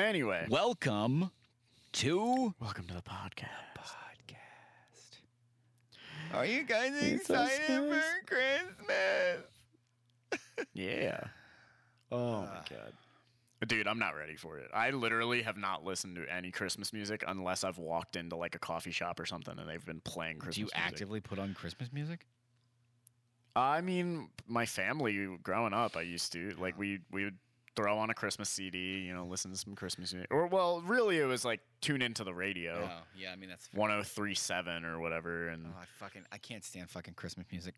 Anyway, Welcome to welcome to the podcast. podcast. Are you guys excited for Christmas? Yeah. Oh my ah. god. Dude, I'm not ready for it. I literally have not listened to any Christmas music unless I've walked into like a coffee shop or something and they've been playing Christmas Do you music. actively put on Christmas music? I mean, my family growing up, I used to like we we would throw on a Christmas CD, you know, listen to some Christmas music. Or well, really, it was like tune into the radio, Oh, yeah. I mean, that's. 1037 or whatever. And Oh, I fucking I can't stand fucking Christmas music.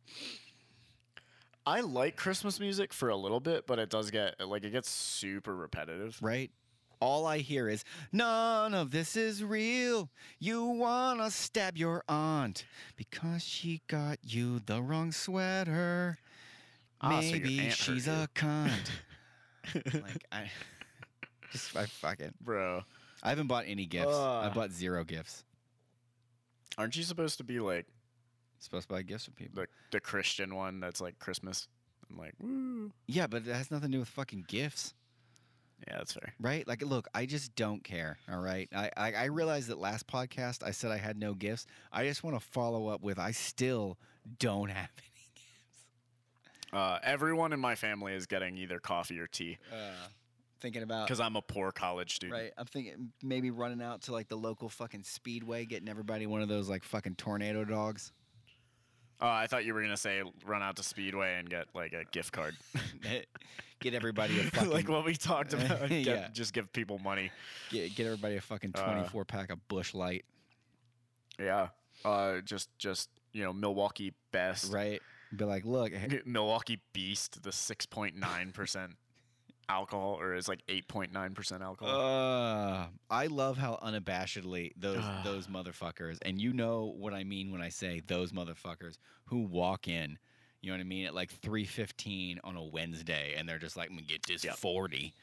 I like Christmas music for a little bit, but it does get like it gets super repetitive. Right? All I hear is none of this is real. You wanna stab your aunt because she got you the wrong sweater. Ah, so Maybe she's a cunt. like I just I fucking Bro, I haven't bought any gifts. Ugh. I bought zero gifts. aren't you supposed to be like Supposed to buy gifts for people. the the Christian one that's like Christmas? I'm like, woo. Yeah, but it has nothing to do with fucking gifts. Yeah, that's fair. right? Like, look, I just don't care. All right, I I, I realized that last podcast I said I had no gifts. I just want to follow up with I still don't have any. Uh, everyone in my family is getting either coffee or tea Thinking about because I'm a poor college student. right, I'm thinking maybe running out to like the local fucking speedway, getting everybody one of those like fucking tornado dogs. Oh, I thought you were gonna say run out to Speedway and get like a gift card, get everybody a fucking like what we talked about. Get- Yeah. Just give people money. get, get everybody a fucking Uh, 24 pack of Busch Light, Yeah. Uh, just just you know Milwaukee Best, right? Be like, look, Milwaukee Beast, the six point nine percent alcohol, or is like eight point nine percent alcohol. Uh, I love how unabashedly those those motherfuckers, and you know what I mean when I say those motherfuckers who walk in, you know what I mean, at like three fifteen on a Wednesday, and they're just like, "I'm gonna get this Yep. forty,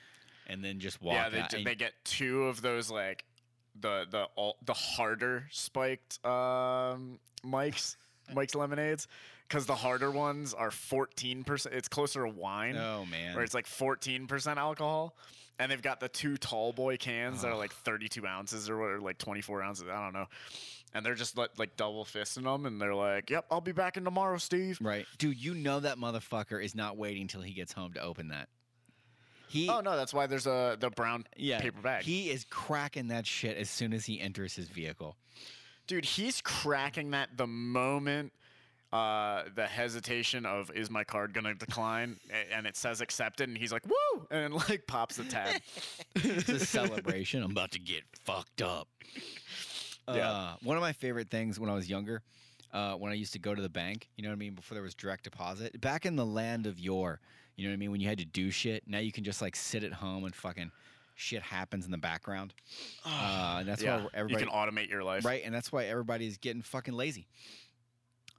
and then just walk. yeah, they, out. ju- and- they get two of those like the the all, the harder spiked um, Mike's Mike's lemonades because the harder ones are fourteen percent. It's closer to wine. Oh, man. where it's like fourteen percent alcohol, and they've got the two tall boy cans that are like thirty two ounces or what, or like twenty four ounces. I don't know, and they're just like, like double fisting them, and they're like, "Yep, I'll be back in tomorrow, Steve." right, dude. You know that motherfucker is not waiting till he gets home to open that. He, Oh no, that's why there's a the brown yeah, paper bag. He is cracking that shit as soon as he enters his vehicle. dude he's cracking that the moment uh the hesitation of is my card gonna decline and it says accepted and he's like woo and like pops the tab It's a celebration. I'm about to get fucked up. Yeah. Uh, one of my favorite things when I was younger, uh, when I used to go to the bank, you know what I mean, before there was direct deposit, back in the land of yore, you know what I mean, when you had to do shit, now you can just like sit at home and fucking shit happens in the background. Uh, and that's yeah why everybody, you can automate your life right? And that's why everybody's getting fucking lazy.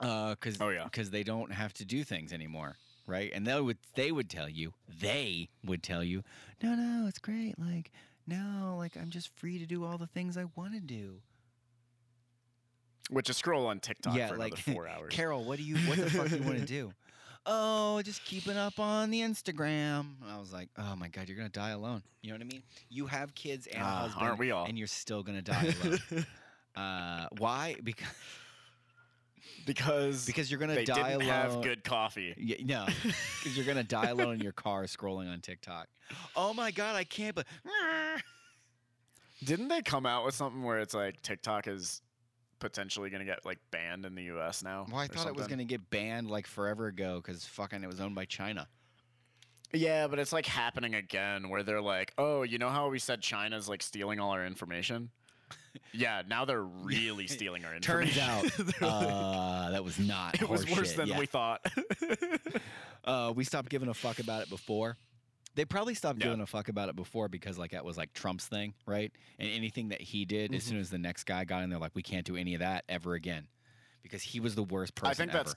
Because Oh, yeah. because they don't have to do things anymore, right? And they would they would tell you they would tell you, no, no, it's great. Like no, like I'm just free to do all the things I want to do. which is scroll on tiktok yeah, for like another four hours Carol, what do you what the fuck do you want to do? Oh, just keeping up on the Instagram. And I was like, oh my god, you're gonna die alone. You know what I mean? You have kids and a Ah, husband, aren't we all? And you're still gonna die alone. uh, why? Because because Because you're gonna they die didn't alone. have good coffee Yeah, no, because you're gonna die alone in your car scrolling on TikTok. Oh my god, I can't. But didn't they come out with something where it's like tiktok is potentially gonna get like banned in the us now well, I thought it was gonna get banned like forever ago because fucking it was owned by China. Yeah, but it's like happening again where they're like, oh, you know how we said China's like stealing all our information? Yeah, now they're really stealing our information. Turns out uh, that was not. it was worse shit. than Yeah. we thought. Uh, we stopped giving a fuck about it before. They probably stopped Yeah. giving a fuck about it before because like that was like Trump's thing, right? And anything that he did, Mm-hmm. as soon as the next guy got in there, like we can't do any of that ever again because he was the worst person I think ever. that's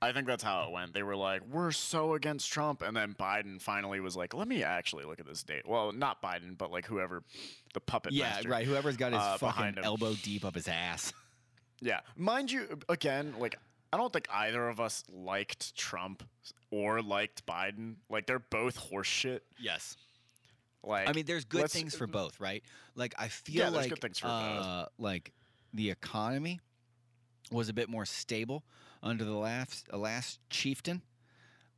I think that's how it went. They were like, "We're so against Trump," and then Biden finally was like, "Let me actually look at this date." Well, not Biden, but like whoever the puppet. yeah, master, right. Whoever's got his uh, fucking elbow deep up his ass. Yeah, mind you, again, like I don't think either of us liked Trump or liked Biden. Like they're both horseshit. Yes. Like I mean, there's good things for both, right? Like I feel Yeah, like good things for both. uh, like the economy was a bit more stable under the last uh, last chieftain.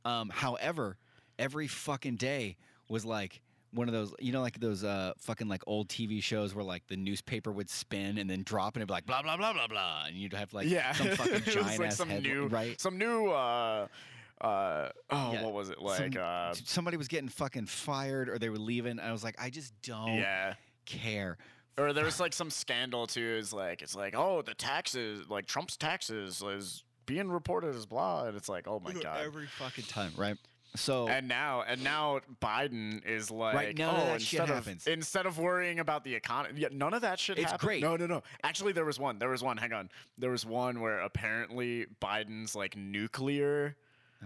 Um, however, every fucking day was like one of those, you know, like those uh, fucking like old TV shows where like the newspaper would spin and then drop and it'd be like blah blah blah blah blah, and you'd have like yeah, some fucking giant like ass some headli- new, right? some new. uh uh oh, Yeah, what was it like? Some- uh, somebody was getting fucking fired or they were leaving. I was like, I just don't yeah. care. Or there was like some scandal too. Is like it's like oh the taxes like Trump's taxes is being reported as blah, and it's like oh my god. Every fucking time, right? So And now, and now Biden is like, none of oh, that shit instead of happens. instead of worrying about the economy, yeah, none of that shit It's happened. great. No, no, no. Actually, there was one. There was one. Hang on. There was one where apparently Biden's like nuclear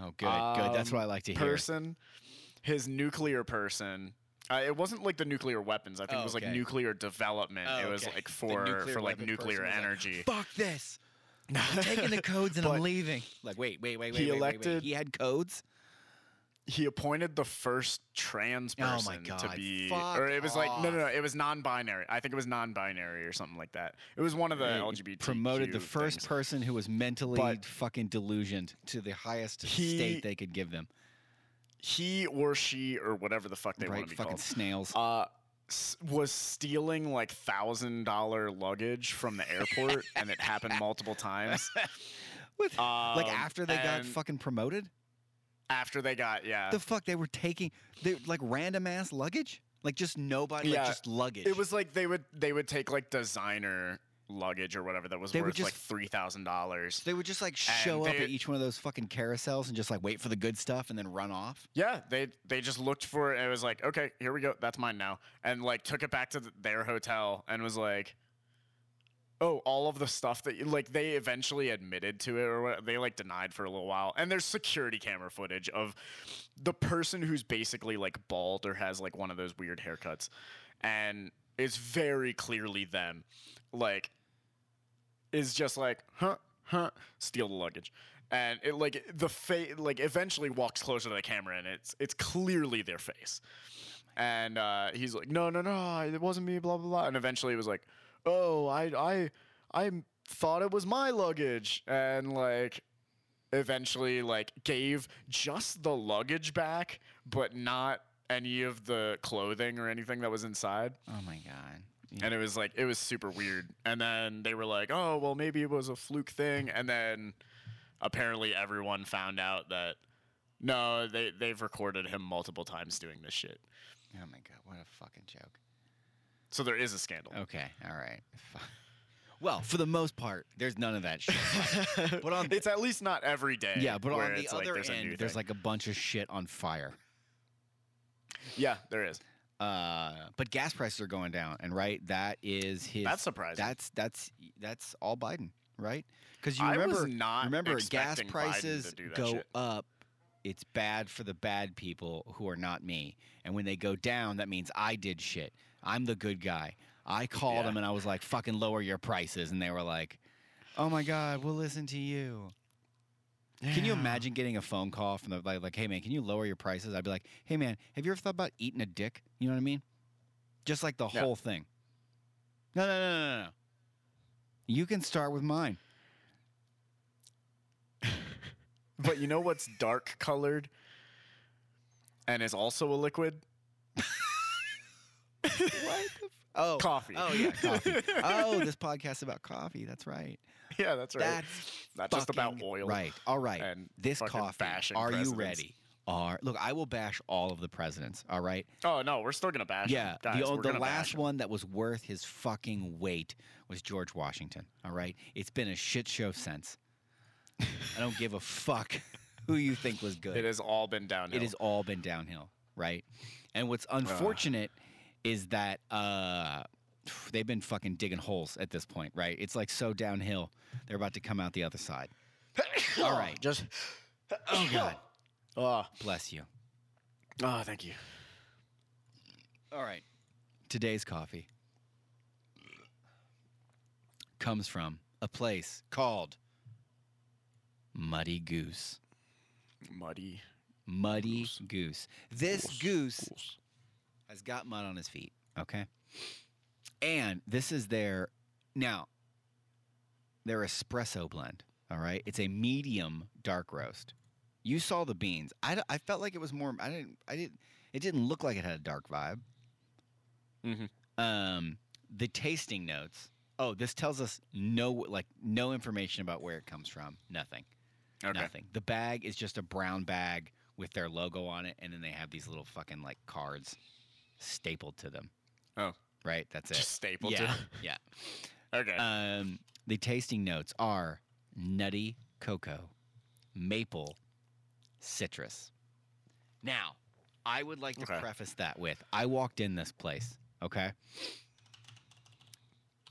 oh, good, good. That's um, what I like to hear. person, his nuclear person. Uh, it wasn't like the nuclear weapons. I think Oh, it was like okay. nuclear development. Oh, it was okay. like for for like nuclear was like, energy. Fuck this. I'm taking the codes and I'm leaving. Like, wait, wait, wait, wait, he wait, wait, wait. elected- He had codes. He appointed the first trans Oh person to be fuck or it was like no no no it was non-binary i think it was non-binary or something like that it was one of the He lgbt promoted the first things. person who was mentally But- fucking delusioned to the highest He- state they could give them. he or she or whatever the fuck they right, want to be fucking called snails. uh was stealing like thousand dollar luggage from the airport and it happened multiple times With, like Um, after they got fucking promoted, after they got yeah the fuck they were taking they like random ass luggage, like just nobody, Yeah, like just luggage. it was like they would they would take like designer luggage or whatever that was They worth just- like three thousand dollars They would just like show up at each one of those fucking carousels and just like wait for the good stuff and then run off. Yeah, they they just looked for it. and It was like, okay, here we go. That's mine now, and like took it back to th- their hotel and was like, oh, all of the stuff that like. They eventually admitted to it, or what, they like denied for a little while. And there's security camera footage of the person who's basically like bald or has like one of those weird haircuts, and it's very clearly them. Like, is just like, huh, huh, steal the luggage. And it like the face like eventually walks closer to the camera and it's it's clearly their face. And uh, he's like, no, no, no, it wasn't me, blah blah blah. And eventually it was like, oh, I I I thought it was my luggage, and like eventually like gave just the luggage back, but not any of the clothing or anything that was inside. Oh my god. And it was like it was super weird. And then they were like, "Oh, well maybe it was a fluke thing." And then apparently everyone found out that no, they they've recorded him multiple times doing this shit. Oh my god, what a fucking joke. So there is a scandal. Okay, all right. Well, for the most part, there's none of that shit. But on- it's at least not every day. yeah, but on the it's like other there's end, there's like a bunch of shit on fire. yeah, there is. Uh, but gas prices are going down, and right, that is his. That's surprising. That's that's that's all Biden, right? Because you remember, was not remember, gas prices to do that go shit. up. It's bad for the bad people who are not me, and when they go down, that means I did shit. I'm the good guy. I called Yeah. them and I was like, "Fucking lower your prices," and they were like, "Oh my god, we'll listen to you." Can you imagine getting a phone call from the like, like, "Hey man, can you lower your prices?" I'd be like, "Hey man, have you ever thought about eating a dick?" You know what I mean? Just like the Yeah. whole thing. No, no, no, no, no. You can start with mine. But you know what's dark colored and is also a liquid? What? The f- oh, Coffee. Oh yeah, coffee. oh, this podcast about coffee. That's right. yeah, that's right. That's Not just about oil. Right. All right. and this coffee. Are you ready? Are look. I will bash all of the presidents. All right. Oh no, we're still gonna bash. Yeah. Guys, the, the last one that was worth his fucking weight was George Washington. All right, it's been a shit show since. I don't give a fuck who you think was good. It has all been downhill. It has all been downhill, right? And what's unfortunate is that uh, they've been fucking digging holes at this point, right? It's like so downhill. They're about to come out the other side. all right. Just. Oh God, Oh, bless you. oh, thank you. All right. Today's coffee comes from a place called Muddy Goose. Muddy. Muddy Goose. Goose. This goose has got mud on his feet. Okay. And this is their now their espresso blend. All right. It's a medium dark roast. You saw the beans. I, I felt like it was more. I didn't. I didn't. It didn't look like it had a dark vibe. Mhm. Um, the tasting notes. Oh, this tells us no like no information about where it comes from. Nothing. Okay. Nothing. The bag is just a brown bag with their logo on it, and then they have these little fucking like cards stapled to them. Oh. Right. That's it. Just stapled yeah. to. Yeah. Okay. Um, the tasting notes are nutty cocoa, maple, citrus. Now, I would like to Okay. preface that with I walked in this place, okay?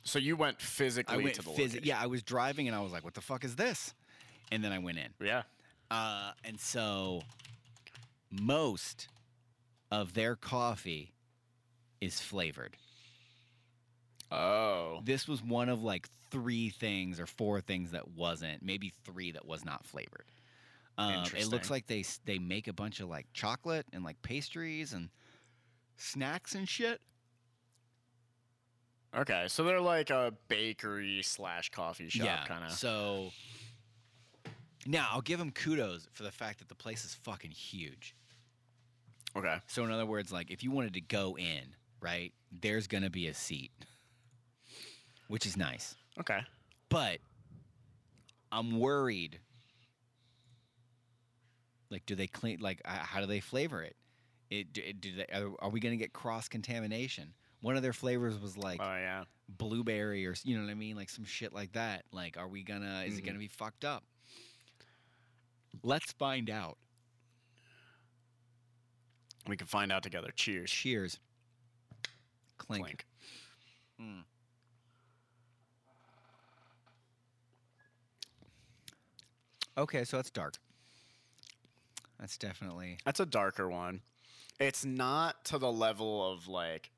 so you went physically I went to the phys- Yeah, I was driving and I was like, what the fuck is this? And then I went in. Yeah. Uh, and so most of their coffee is flavored. Oh. This was one of like three things or four things that wasn't, maybe three that was not flavored. Um, it looks like they they make a bunch of like chocolate and like pastries and snacks and shit. Okay. So they're like a bakery slash coffee shop yeah, kind of. So now I'll give them kudos for the fact that the place is fucking huge. Okay. So in other words, like if you wanted to go in, right, there's gonna be a seat, which is nice. Okay. But I'm worried. Like, do they clean? Like, how do they flavor it? It do, do they, are, are we gonna get cross contamination? One of their flavors was like oh yeah. blueberry or you know what I mean, like some shit like that. Like, are we gonna? Is it gonna mm-hmm. be fucked up? Let's find out. We can find out together. Cheers. Cheers. Clink. Clink. Mm. Okay, so it's dark. That's definitely That's a darker one. It's not to the level of like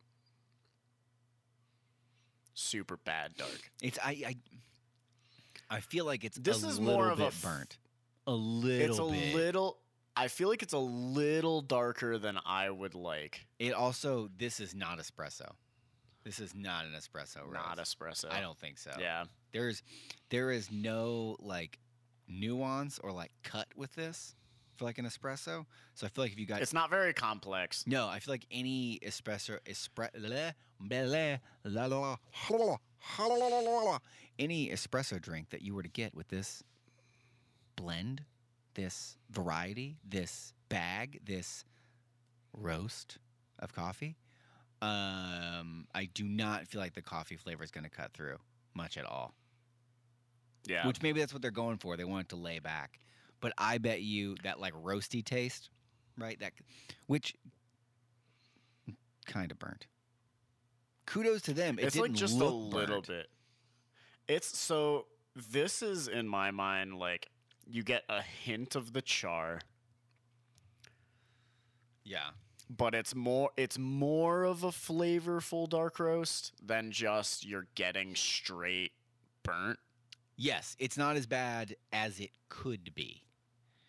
super bad dark. it's I I, I feel like it's This a is little more of a bit f- burnt. A little it's a bit. little I feel like it's a little darker than I would like. It also this is not espresso. This is not an espresso. Rose. Not espresso. I don't think so. Yeah. There's there is no like nuance or like cut with this for like an espresso. So I feel like if you got It's not very complex. No, I feel like any espresso espresso any espresso drink that you were to get with this blend this variety, this bag, this roast of coffee, um, I do not feel like the coffee flavor is going to cut through much at all. Yeah. Which maybe that's what they're going for. They want it to lay back. But I bet you that like roasty taste, right? That which kind of burnt. Kudos to them. It it's like didn't just a little burnt. bit. It's so this is in my mind like you get a hint of the char, Yeah. but it's more it's more of a flavorful dark roast than just you're getting straight burnt. Yes, it's not as bad as it could be.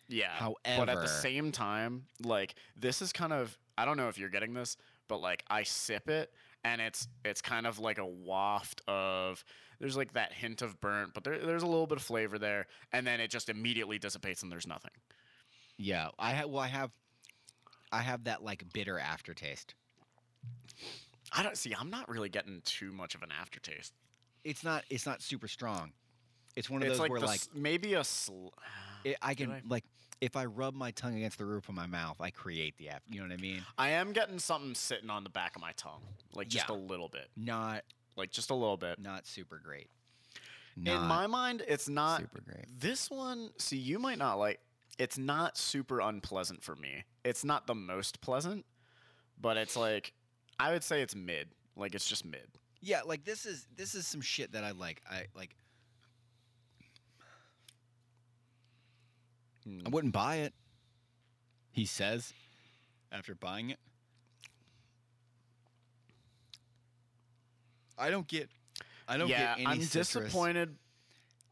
Yeah. However, but at the same time, like this is kind of I don't know if you're getting this, but like I sip it and it's it's kind of like a waft of there's like that hint of burnt, but there, there's a little bit of flavor there, and then it just immediately dissipates and there's nothing. yeah, I have. Well, I have. I have that like bitter aftertaste. I don't see. I'm not really getting too much of an aftertaste. It's not. It's not super strong. It's one of It's those like, where the like maybe a sl- it, I can I- like if I rub my tongue against the roof of my mouth, I create the after. You know what I mean? I am getting something sitting on the back of my tongue, like just Yeah. a little bit, Not like just a little bit. not super great. In my mind, it's not super great. This one, see, you might not like. It's not super unpleasant for me. It's not the most pleasant, but it's like I would say it's mid. Like it's just mid. Yeah, like this is this is some shit that I like. I like. Hmm. I wouldn't buy it. He says, after buying it. I don't get. I don't yeah, get any. I'm citrus. disappointed.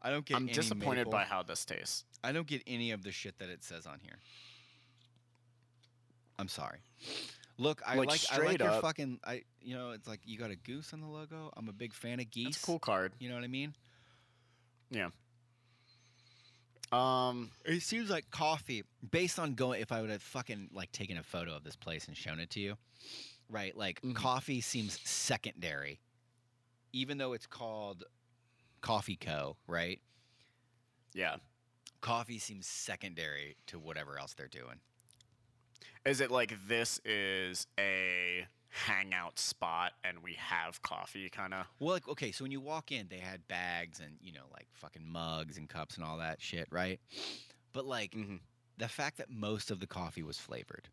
I don't get. I'm disappointed maple. by how this tastes. I don't get any of the shit that it says on here. I'm sorry. Look, I Like, like, I like straight your up. fucking. I you know, it's like you got a goose on the logo. I'm a big fan of geese. It's a cool card. You know what I mean? Um, It seems like coffee, based on going. If I would have fucking like taken a photo of this place and shown it to you, right? Like Mhm. coffee seems secondary, even though it's called Coffee Co. Right? yeah. Coffee seems secondary to whatever else they're doing. Is it like this is a hangout spot and we have coffee kind of? Well, like okay, so when you walk in, they had bags and you know like fucking mugs and cups and all that shit, right? But like Mm-hmm. the fact that most of the coffee was flavored,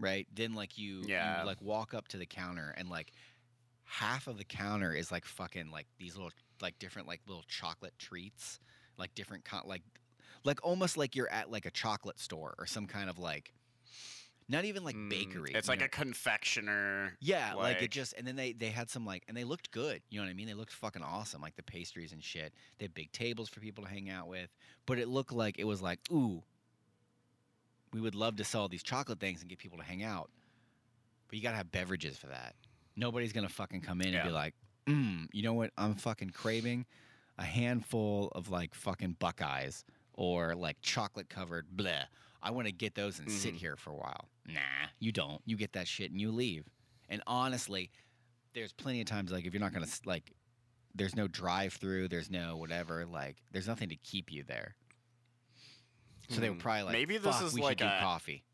right? Then like you, you, Yeah. like walk up to the counter and like half of the counter is like fucking like these little like different like little chocolate treats, like different con- like like almost like you're at like a chocolate store or some kind of like not even like bakery. Mm, It's like know? a confectioner. Yeah, like, it just and then they they had some like and they looked good. You know what I mean? They looked fucking awesome, like the pastries and shit. They had big tables for people to hang out with, but it looked like it was like, ooh, we would love to sell these chocolate things and get people to hang out, but you gotta have beverages for that. Nobody's gonna fucking come in and be like, mm, you know what? I'm fucking craving a handful of like fucking Buckeyes or like chocolate covered bleh. I want to get those and sit Mhm. here for a while. Nah, you don't. You get that shit and you leave. And honestly, there's plenty of times like if you're not gonna like, there's no drive through, there's no whatever. Like, there's nothing to keep you there. So they were Hmm. probably like, Maybe this is we like a- coffee.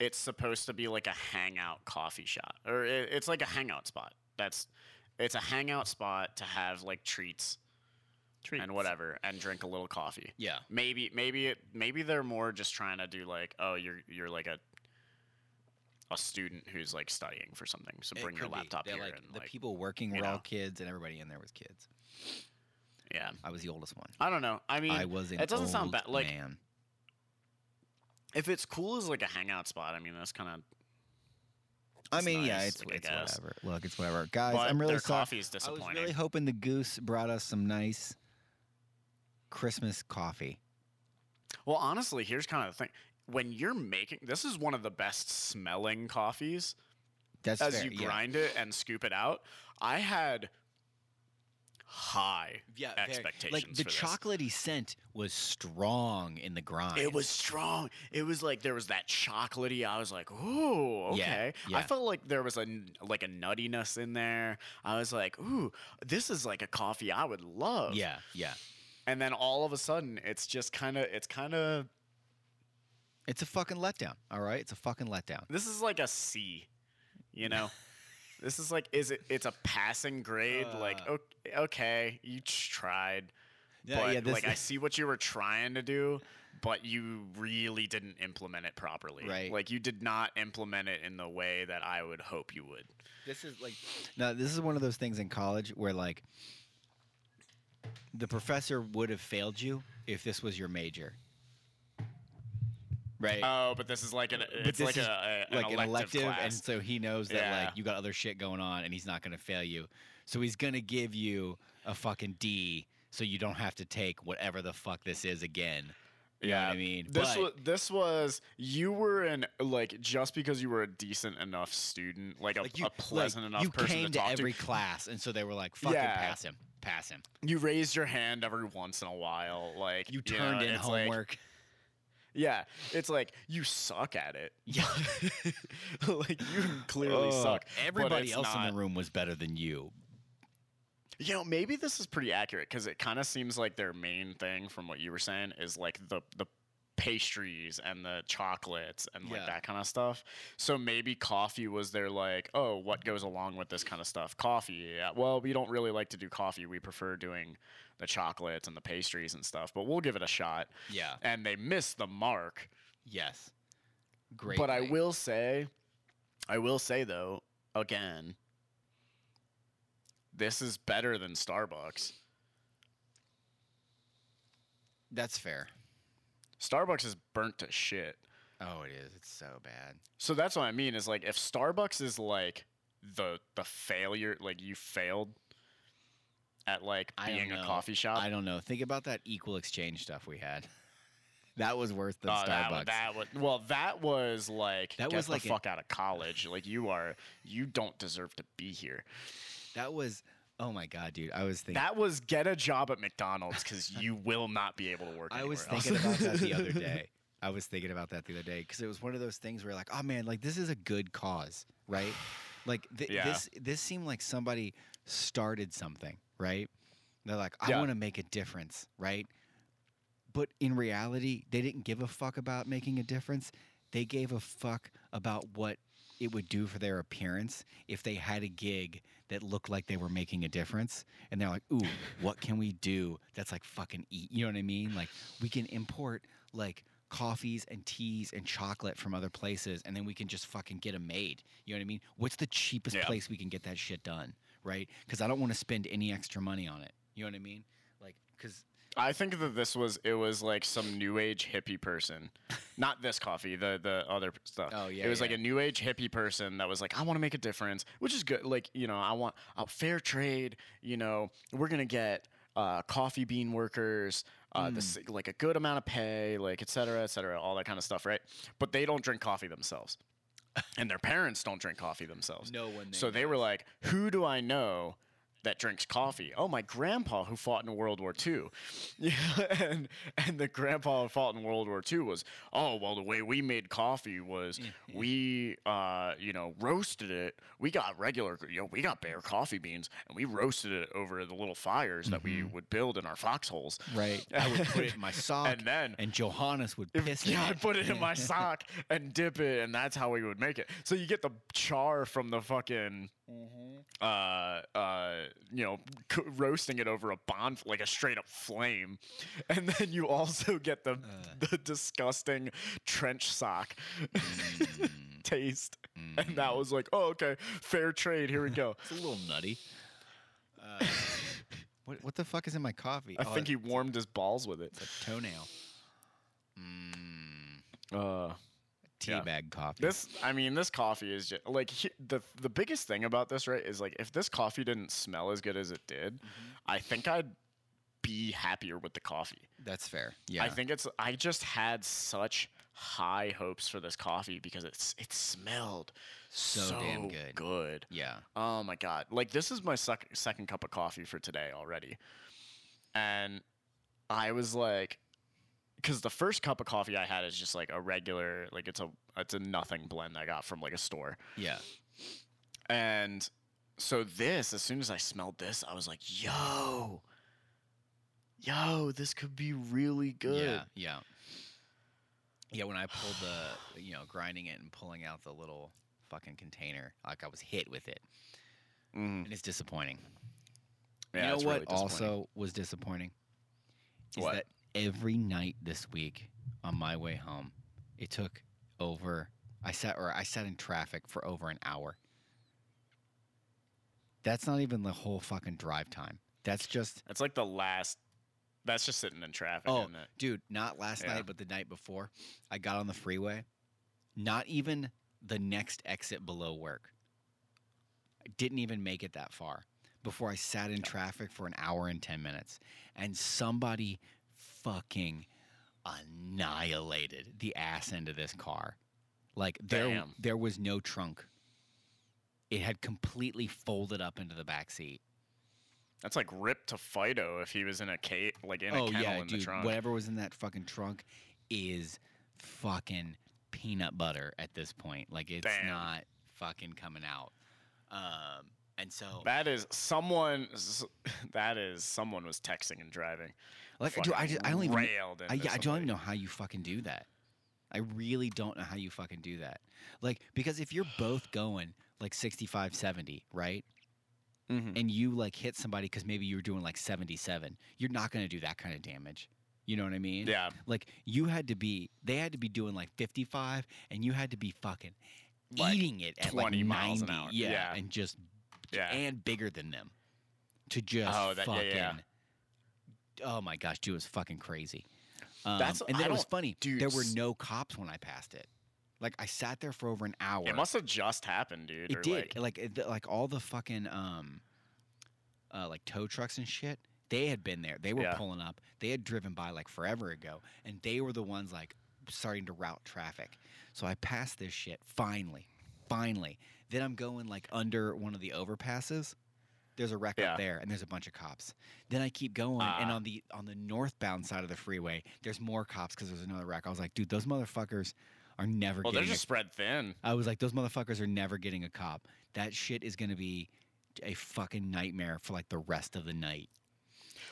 It's supposed to be like a hangout coffee shop, or it, it's like a hangout spot. That's it's a hangout spot to have like treats, and whatever, and drink a little coffee. Yeah, Maybe maybe it maybe they're more just trying to do like oh you're you're like a a student who's like studying for something, so bring your laptop here like, and the like people working you were all kids, and everybody in there was kids. yeah. I was the oldest one. I don't know. I mean, I was it doesn't sound bad. Like man. if it's cool as like a hangout spot, I mean that's kind of. I mean, yeah, it's, like, it's whatever. Look, it's whatever. Guys, but I'm really sorry. coffee is I was really hoping the goose brought us some nice Christmas coffee. well, honestly, here's kind of the thing: when you're making this is one of the best smelling coffees That's as fair. you yeah. grind it and scoop it out. I had high Yeah, very- expectations. Like the chocolatey scent was strong in the grind. It was strong. It was like there was that chocolatey. I was like, ooh, okay. yeah. I felt like there was a like a nuttiness in there. I was like, ooh, this is like a coffee I would love. Yeah, yeah. And then all of a sudden, it's just kind of, it's kind of, It's a fucking letdown. All right, it's a fucking letdown. this is like a C, you know. this is like, is it? It's a passing grade. like, Uh. okay, okay, you tried. Yeah, but yeah, this- like I see what you were trying to do, but you really didn't implement it properly. Right. Like you did not implement it in the way that I would hope you would. This is like now this is one of those things in college where like the professor would have failed you if this was your major. Right? Oh, but this is like an it's like a, a like an elective, and so he knows that Yeah. like you got other shit going on and he's not going to fail you. So he's going to give you a fucking D so you don't have to take whatever the fuck this is again. You know what I mean? This But- was this was you were an like just because you were a decent enough student, like a, like you, a pleasant like, enough you person came to to every to. class and so they were like fucking Yeah. pass him. Pass him. You raised your hand every once in a while, like You know, turned in it's like- homework. yeah, it's like you suck at it. Yeah. like you clearly suck. Everybody else in the room was better than you. You know, maybe this is pretty accurate because it kind of seems like their main thing, from what you were saying, is like the the pastries and the chocolates and like Yeah. that kind of stuff. So maybe coffee was their like, oh, what goes along with this kind of stuff? Coffee. Yeah. Well, we don't really like to do coffee. We prefer doing the chocolates and the pastries and stuff. But we'll give it a shot. Yeah. And they missed the mark. Yes. Great. but I will say, I will say though, again, this is better than Starbucks. That's fair. Starbucks is burnt to shit. Oh, it is. It's so bad. So that's what I mean is like if Starbucks is like the the failure, like you failed at like being a coffee shop. I don't know. Think about that equal exchange stuff we had. that was worse than Oh, that, wa- Starbucks. that was well. That was like That get was the like a- fuck out of college. Like you are, you don't deserve to be here. That was oh my god, dude. I was thinking That was get a job at McDonald's because you will not be able to work. I was thinking else. about that the other day. I was thinking about that the other day because it was one of those things where like, oh man, like this is a good cause, right? Like th- Yeah. this this seemed like somebody started something, right? They're like, I Yeah. want to make a difference, right? But in reality, they didn't give a fuck about making a difference. They gave a fuck about what it would do for their appearance if they had a gig that looked like they were making a difference. And they're like, ooh, what can we do that's like fucking eat? You know what I mean? Like, we can import like coffees and teas and chocolate from other places and then we can just fucking get them made. You know what I mean? What's the cheapest Yeah. place we can get that shit done? Right? Because I don't want to spend any extra money on it. You know what I mean? Like, because I think that this was it was like some new age hippie person, not this coffee, the the other stuff. Oh, yeah, it was like a new age hippie person that was like, I want to make a difference, which is good. Like you know, I want uh, fair trade. You know, we're gonna get uh, coffee bean workers. Uh, Hmm. this like a good amount of pay, like et cetera, et cetera, all that kind of stuff, right? But they don't drink coffee themselves, and their parents don't drink coffee themselves. no one. So they were like, "Who do I know that drinks coffee?" Oh, my grandpa who fought in World War II. Yeah, and and the grandpa who fought in World War II was, "Oh, well, the way we made coffee was we, uh, you know, roasted it. We got regular, you know, we got bare coffee beans, and we roasted it over the little fires that we would build in our foxholes." right. I would put it in my sock, And then and Johannes would piss yeah, I it. put it in my sock and dip it, and that's how we would make it. So you get the char from the fucking, uh, uh, you know, c- roasting it over a bond, like a straight up flame, and then you also get the the disgusting trench sock taste, and that was like, oh, okay, fair trade. Here we go. It's a little nutty. Uh, what what the fuck is in my coffee? I Oh, think he warmed his balls with it. it's a toenail. Mm, Uh, Yeah. teabag coffee. This, I mean, this coffee is just like he, the the biggest thing about this, right? Is like if this coffee didn't smell as good as it did, mm-hmm. I think I'd be happier with the coffee. That's fair. Yeah. I think it's. I just had such high hopes for this coffee because it's it smelled So damn good. Good. Yeah. Oh my god! Like this is my sec- second cup of coffee for today already, and I was like, because the first cup of coffee I had is just like a regular, like it's a it's a nothing blend I got from like a store, Yeah. and so this, as soon as I smelled this, I was like, yo, yo, this could be really good. Yeah. Yeah. Yeah. When I pulled the, you know, grinding it and pulling out the little fucking container, like I was hit with it, Mhm. and it's disappointing. Yeah, you know it's what really also was disappointing is What? that every night this week on my way home, it took over. I sat or I sat in traffic for over an hour. That's not even the whole fucking drive time. That's just It's like the last. That's just sitting in traffic, oh, isn't it? dude, not last Yeah. night, but the night before. I got on the freeway. Not even the next exit below work. I didn't even make it that far before I sat in traffic for an hour and 10 minutes. And somebody fucking annihilated the ass end of this car. Like there Damn. there was no trunk. It had completely folded up into the back seat. That's like ripped to Fido if he was in a cage, like in a oh kennel yeah, in dude. the trunk. Whatever was in that fucking trunk is fucking peanut butter at this point. Like it's Damn. not fucking coming out. Um, and so That is someone. That is someone was texting and driving. like, dude, I, just, I don't even. railed I, yeah, I don't even know how you fucking do that. I really don't know how you fucking do that. Like because if you're both going like 65, 70, right? Mhm. And you like hit somebody because maybe you were doing like 77, you're not going to do that kind of damage. You know what I mean? Yeah, Like you had to be, they had to be doing like 55, and you had to be fucking Like eating it at 20 like miles an hour. Yeah, Yeah. and just yeah. and bigger than them to just Oh, that- fucking. yeah. Oh my gosh, dude, it was fucking crazy. Um, That's- and then it was funny. dude, there were no cops when I passed it. Like I sat there for over an hour. it must have just happened, dude. It did. Like, Like it- like all the fucking um, uh, like tow trucks and shit. they had been there. They were Yeah. pulling up. They had driven by like forever ago, and they were the ones like starting to route traffic. So I passed this shit finally, finally. Then I'm going like under one of the overpasses. There's a wreck Yeah. up there, and there's a bunch of cops. Then I keep going, and Ah. on the on the northbound side of the freeway, there's more cops because there's another wreck. I was like, dude, those motherfuckers are never getting. Well, they're getting. a just spread thin. I was like, those motherfuckers are never getting a cop. That shit is gonna be a fucking nightmare for like the rest of the night.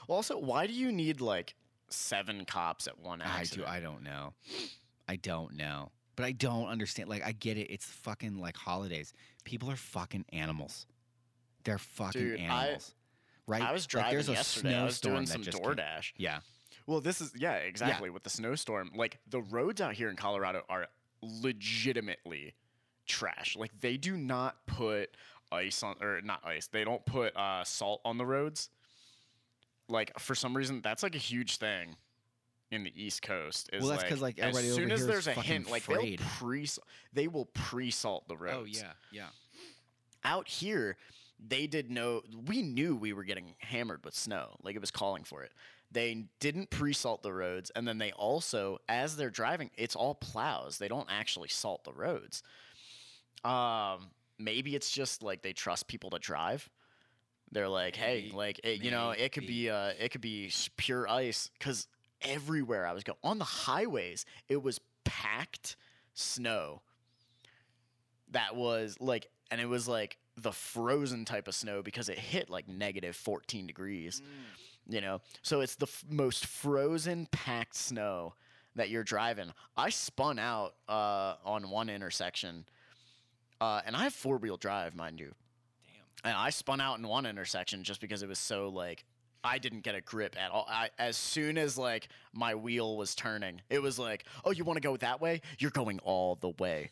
Well, also, why do you need like seven cops at one accident? I do. I don't know. I don't know. But I don't understand. Like, I get it. It's fucking like holidays. People are fucking animals. They're fucking Dude, I- animals. right? I was Like, driving there's a yesterday. I was snowstorm doing some just came. DoorDash. Yeah. Well, this is yeah, exactly. With the snowstorm, like the roads out here in Colorado are legitimately trash. Like they do not put ice on or not ice. They don't put uh, salt on the roads. Like for some reason, that's like a huge thing in the East Coast. Is Well, that's 'cause, like, as everybody over soon as there's a hint, like afraid. they'll pre they will pre salt the roads Oh yeah. Yeah. out here they did know we knew we were getting hammered with snow like it was calling for it they didn't pre-salt the roads and then they also as they're driving it's all plows they don't actually salt the roads um maybe it's just like they trust people to drive they're like hey like it, you know it could be uh it could be pure ice because everywhere i was going on the highways it was packed snow. That was like and it was like the frozen type of snow because it hit like negative 14 degrees you know? So it's the f- most frozen packed snow that you're driving. I spun out uh, on one intersection uh, and i have four-wheel drive mind you. Damn. and i spun out in one intersection just because it was so like i didn't get a grip at all I, as soon as like my wheel was turning it was like oh you want to go that way you're going all the way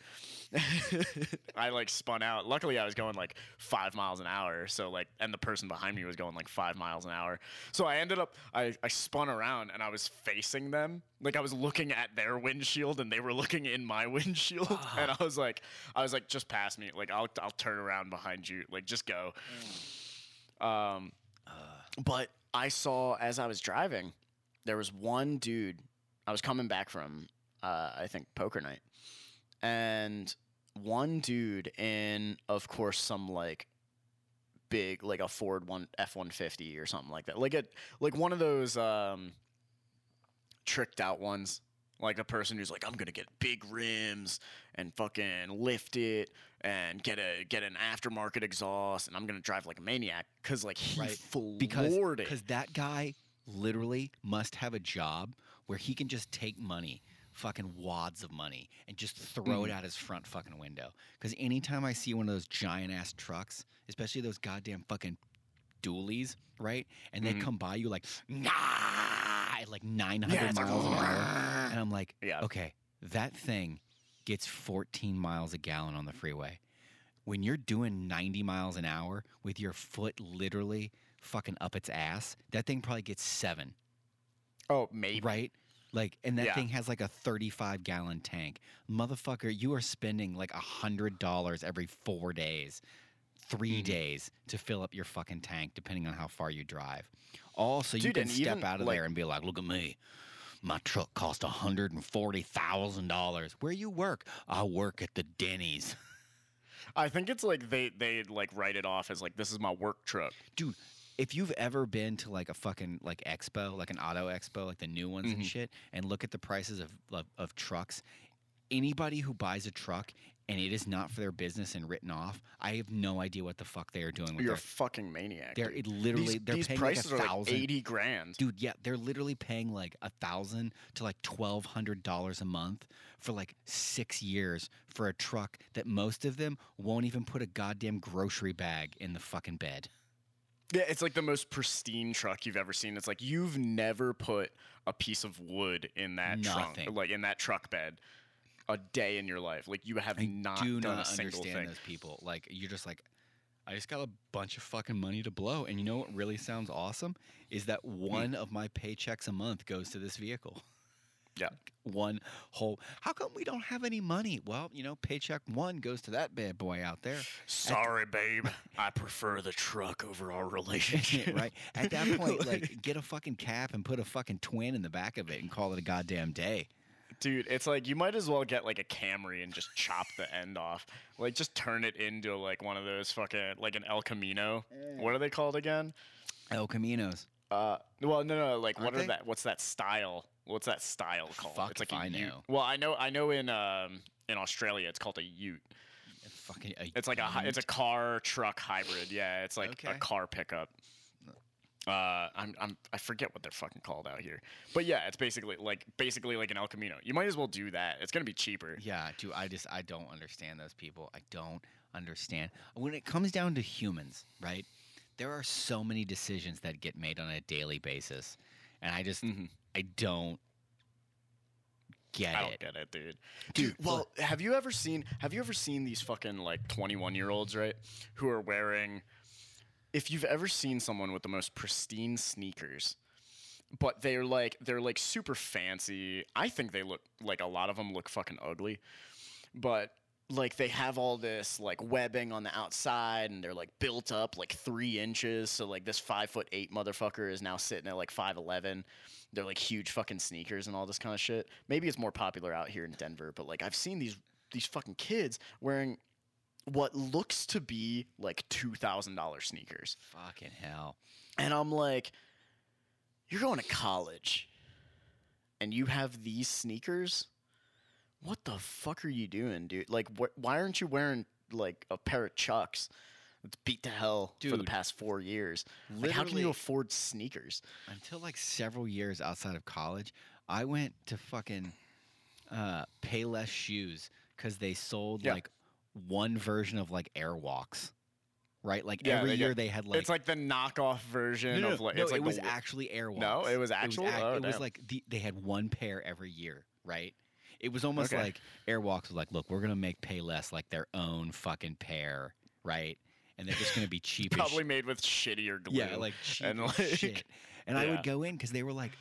I like spun out. Luckily, I was going like five miles an hour. So like, and the person behind me was going like five miles an hour. So I ended up, I, I spun around and I was facing them. Like I was looking at their windshield and they were looking in my windshield. And I was like, I was like, just pass me. Like I'll, I'll turn around behind you. Like just go. Um, but I saw as I was driving, there was one dude. I was coming back from, uh, I think poker night, and one dude in, of course, some like big, like a Ford one F one fifty or something like that, like a like one of those um, tricked out ones. Like the person who's like, I'm gonna get big rims and fucking lift it and get a get an aftermarket exhaust and I'm gonna drive like a maniac because like he Right. floored because it. because that guy literally must have a job where he can just take money fucking wads of money and just throw Mm. it out his front fucking window because anytime i see one of those giant ass trucks especially those goddamn fucking dualies right and they Mhm. come by you like nah at like 900 Yeah, it's like, miles an hour and i'm like Yeah. okay that thing gets 14 miles a gallon on the freeway when you're doing 90 miles an hour with your foot literally fucking up its ass, that thing probably gets seven, oh, maybe. right? Like, and that Yeah. thing has like a 35 gallon tank. Motherfucker, you are spending like a hundred dollars every four days, 3 Mhm. days to fill up your fucking tank, depending on how far you drive. Also, you Dude, can and step even, out of like- there and be like, look at me. My truck cost $140,000. Where you work? I work at the Denny's. I think it's like they they like write it off as like this is my work truck. dude if you've ever been to like a fucking like expo like an auto expo like the new ones and Mhm. shit and look at the prices of, of of trucks anybody who buys a truck and it is not for their business and written off i have no idea what the fuck they are doing with You're a their fucking maniac. they're it literally these, they're these paying prices like a are thousand like eighty grand. dude yeah they're literally paying like a thousand to like twelve hundred dollars a month for like six years for a truck that most of them won't even put a goddamn grocery bag in the fucking bed Yeah, it's like the most pristine truck you've ever seen. It's like you've never put a piece of wood in that trunk, like in that truck bed, a day in your life. Like you have I not do done not a single understand thing. those people. Like you're just like, I just got a bunch of fucking money to blow, and you know what really sounds awesome is that Hmm. one of my paychecks a month goes to this vehicle. Yeah. One whole. How come we don't have any money? Well, you know, paycheck one goes to that bad boy out there. Sorry, babe. I prefer the truck over our relationship. right? At that point, like, get a fucking cap and put a fucking twin in the back of it and call it a goddamn day. Dude, it's like you might as well get like a Camry and just chop the end off. Like just turn it into like one of those fucking like an El Camino. What are they called again? El Caminos. Uh, well, no, no. Like, Aren't what are they? that? What's that style? What's that style called? Fuck it's like if a I Ute. know. Well, I know, I know in um in Australia it's called a Ute. Fucking. A It's like a hy- it's a car truck hybrid. Yeah, it's like a car pickup. Uh, I'm, I'm I forget what they're fucking called out here, but yeah, it's basically like basically like an El Camino. You might as well do that. It's gonna be cheaper. Yeah, dude, I just I don't understand those people. I don't understand. When it comes down to humans, right? There are so many decisions that get made on a daily basis, and I just Mhm. I don't get it. I don't it. get it, dude. Dude, Dude, well, have you ever seen have you ever seen these fucking like 21 year olds, right? Who are wearing if you've ever seen someone with the most pristine sneakers, but they're like they're like super fancy. I think they look like a lot of them look fucking ugly. But like they have all this like webbing on the outside and they're like built up like three inches. So like this five foot eight motherfucker is now sitting at like five eleven. They're like huge fucking sneakers and all this kind of shit. Maybe it's more popular out here in Denver, but like I've seen these these fucking kids wearing what looks to be like two thousand dollar sneakers. Fucking hell. And I'm like, you're going to college and you have these sneakers? What the fuck are you doing, dude? Like, wh- why aren't you wearing like a pair of Chucks It's beat to hell for the past four years? Like, how can you afford sneakers? Until like several years outside of college, I went to fucking uh, Payless shoes because they sold Yeah. like one version of like Airwalks, right? Like Yeah, every they year get- they had like it's like the knockoff version no, no, of like no, it's like it was w- actually Airwalks. No, it was actually It was, Oh, it was like the, they had one pair every year, right? It was almost Okay. like Airwalks was like, look, we're gonna make Payless like their own fucking pair, right? And they're just gonna be cheap. probably made with shittier glue. yeah, like cheap and, like- shit. And I would go in because they were like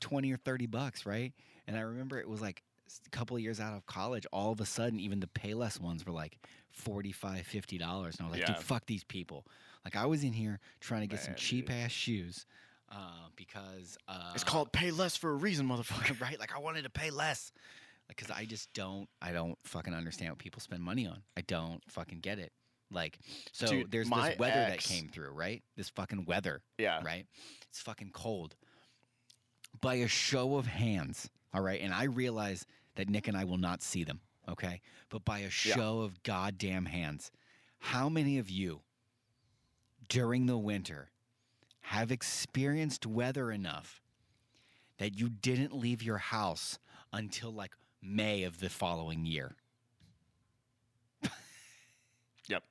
twenty or thirty bucks, right? And I remember it was like a couple of years out of college. All of a sudden, even the Payless ones were like 45 50 dollars, and I was like, Yeah. dude, fuck these people. Like I was in here trying to get some cheap dude. ass shoes uh, because uh, It's called pay less for a reason, motherfucker. right. Like I wanted to pay less. Like, cause I just don't, I don't fucking understand what people spend money on. I don't fucking get it. Like, so Dude, there's this weather that came through, right? This fucking weather Yeah. right? It's fucking cold. By a show of hands, all right? And I realize that Nick and I will not see them, okay? But by a show of goddamn hands, how many of you during the winter have experienced weather enough that you didn't leave your house until like May of the following year? Yep.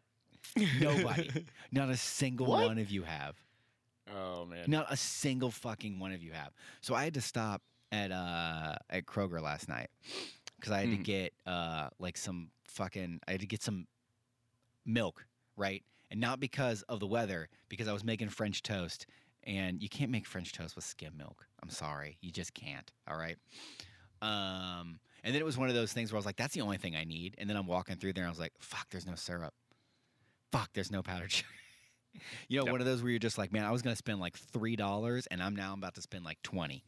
Nobody. Not a single What? one of you have. Oh man. Not a single fucking one of you have. So I had to stop at uh at Kroger last night because I had to Mhm. get uh like some fucking I had to get some milk, right? And not because of the weather, because I was making French toast, and you can't make French toast with skim milk. I'm sorry, you just can't. All right. Um, and then it was one of those things where I was like, "That's the only thing I need." And then I'm walking through there, and I was like, "Fuck, there's no syrup. Fuck, there's no powdered sugar." you know, Yep. one of those where you're just like, "Man, I was gonna spend like three dollars, and I'm now I'm about to spend like 20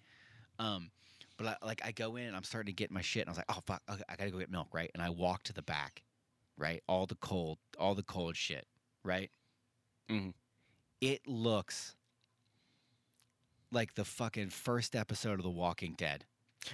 Um, but I, like I go in and I'm starting to get my shit, and I was like, "Oh fuck, okay, I gotta go get milk, right?" And I walk to the back, right? All the cold, all the cold shit, right? Mhm. It looks like the fucking first episode of The Walking Dead.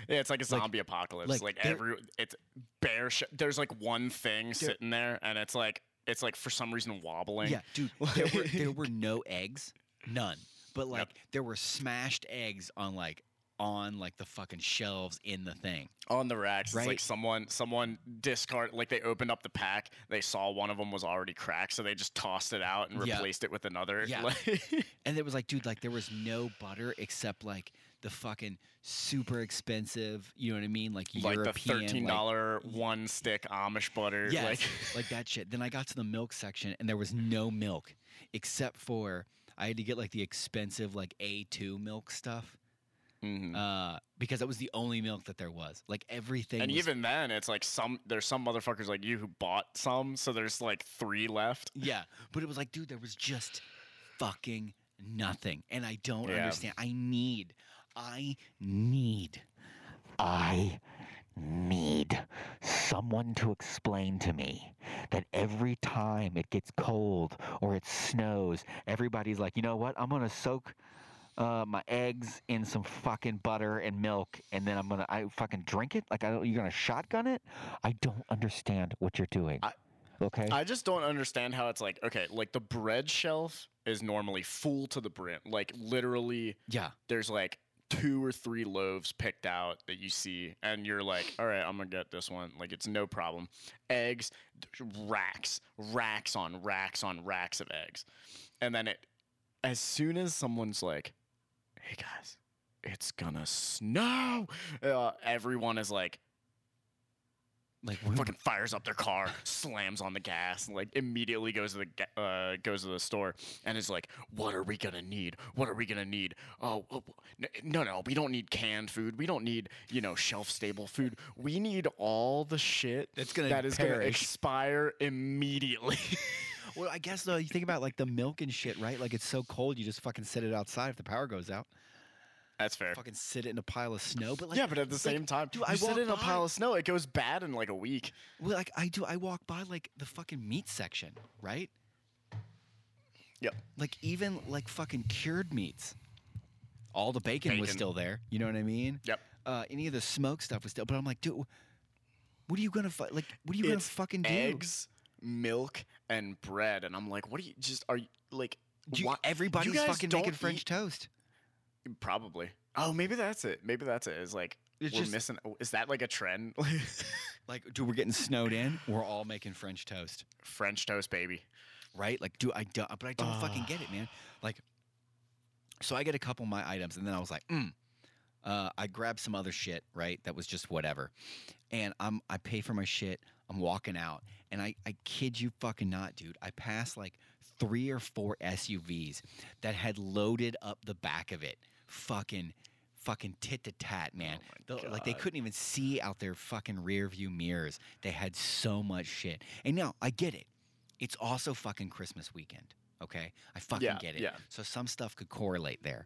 Yeah, it's like a Like- zombie apocalypse. like, Like, every it's bare. Sh- there's like one thing sitting there, and it's like it's like for some reason wobbling. Yeah, dude, there were there were no eggs, none. But like there were smashed eggs on like on like the fucking shelves in the thing. on the racks. It's Right. like someone someone discard like they opened up the pack. They saw one of them was already cracked, so they just tossed it out and Yeah. replaced it with another. Yeah. Like- And it was like, dude, like there was no butter except like the fucking super expensive, you know what I mean? Like like European the thirteen like- one stick Amish butter. Yes, Like like that shit. Then I got to the milk section and there was no milk except for I had to get like the expensive like A2 milk stuff. Mhm. uh, because that was the only milk that there was. Like everything. and was- even then, it's like some there's some motherfuckers like you who bought some, so there's like three left. yeah, but it was like, dude, there was just fucking nothing, and I don't Yeah. understand. I need, I need, I need someone to explain to me that every time it gets cold or it snows, everybody's like, you know what? I'm gonna soak uh, my eggs in some fucking butter and milk, and then I'm gonna I fucking drink it. Like, I don't, you're gonna shotgun it? I don't understand what you're doing. I- okay. I just don't understand how it's like okay, like the bread shelf is normally full to the brim, like literally yeah. there's like two or three loaves picked out that you see and you're like all right i'm gonna get this one like it's no problem eggs racks racks on racks on racks of eggs and then it as soon as someone's like hey guys it's gonna snow uh, everyone is like Like, fucking fires up their car, slams on the gas, and like immediately goes to the ga- uh, goes to the store and is like, "What are we gonna need? What are we gonna need? Oh, oh, no, no, we don't need canned food. We don't need you know shelf stable food. We need all the shit That's gonna that is gonna expire immediately." Well, I guess though, you think about like the milk and shit, right? Like it's so cold, you just fucking sit it outside if the power goes out. That's fair. Fucking sit it in a pile of snow. But like, yeah, but at the same time, dude, you I sit walk in a pile of snow, it goes bad in like a week. well, like I do, I walk by like the fucking meat section, right? Yep. Like even like fucking cured meats. All the bacon, was still there. You know what I mean? Yep. Uh, any of the smoked stuff was still. But I'm like, dude, what are you gonna fu- like? What are you gonna It's fucking do? Eggs, milk, and bread, and I'm like, what are you just are you like? Do you- why- everybody's guys fucking don't making French toast. Probably. Oh, maybe that's it. Maybe that's it. Is like It's we're just- missing. Is that like a trend? Like, dude, we're getting snowed in. We're all making French toast. French toast, baby. right? Like, do I do, but I don't fucking get it, man. Like, so I get a couple of my items, and then I was like, mm. Uh, I grabbed some other shit, right? That was just whatever, and I'm I pay for my shit. I'm walking out, and I I kid you fucking not, dude. I passed like three or four SUVs that had loaded up the back of it, fucking. Fucking tit to tat, man. Oh The- like they couldn't even see out their fucking rear view mirrors. They had so much shit. And now I get it it's also fucking Christmas weekend. Okay, I fucking Yeah, get it. yeah. So some stuff could correlate there.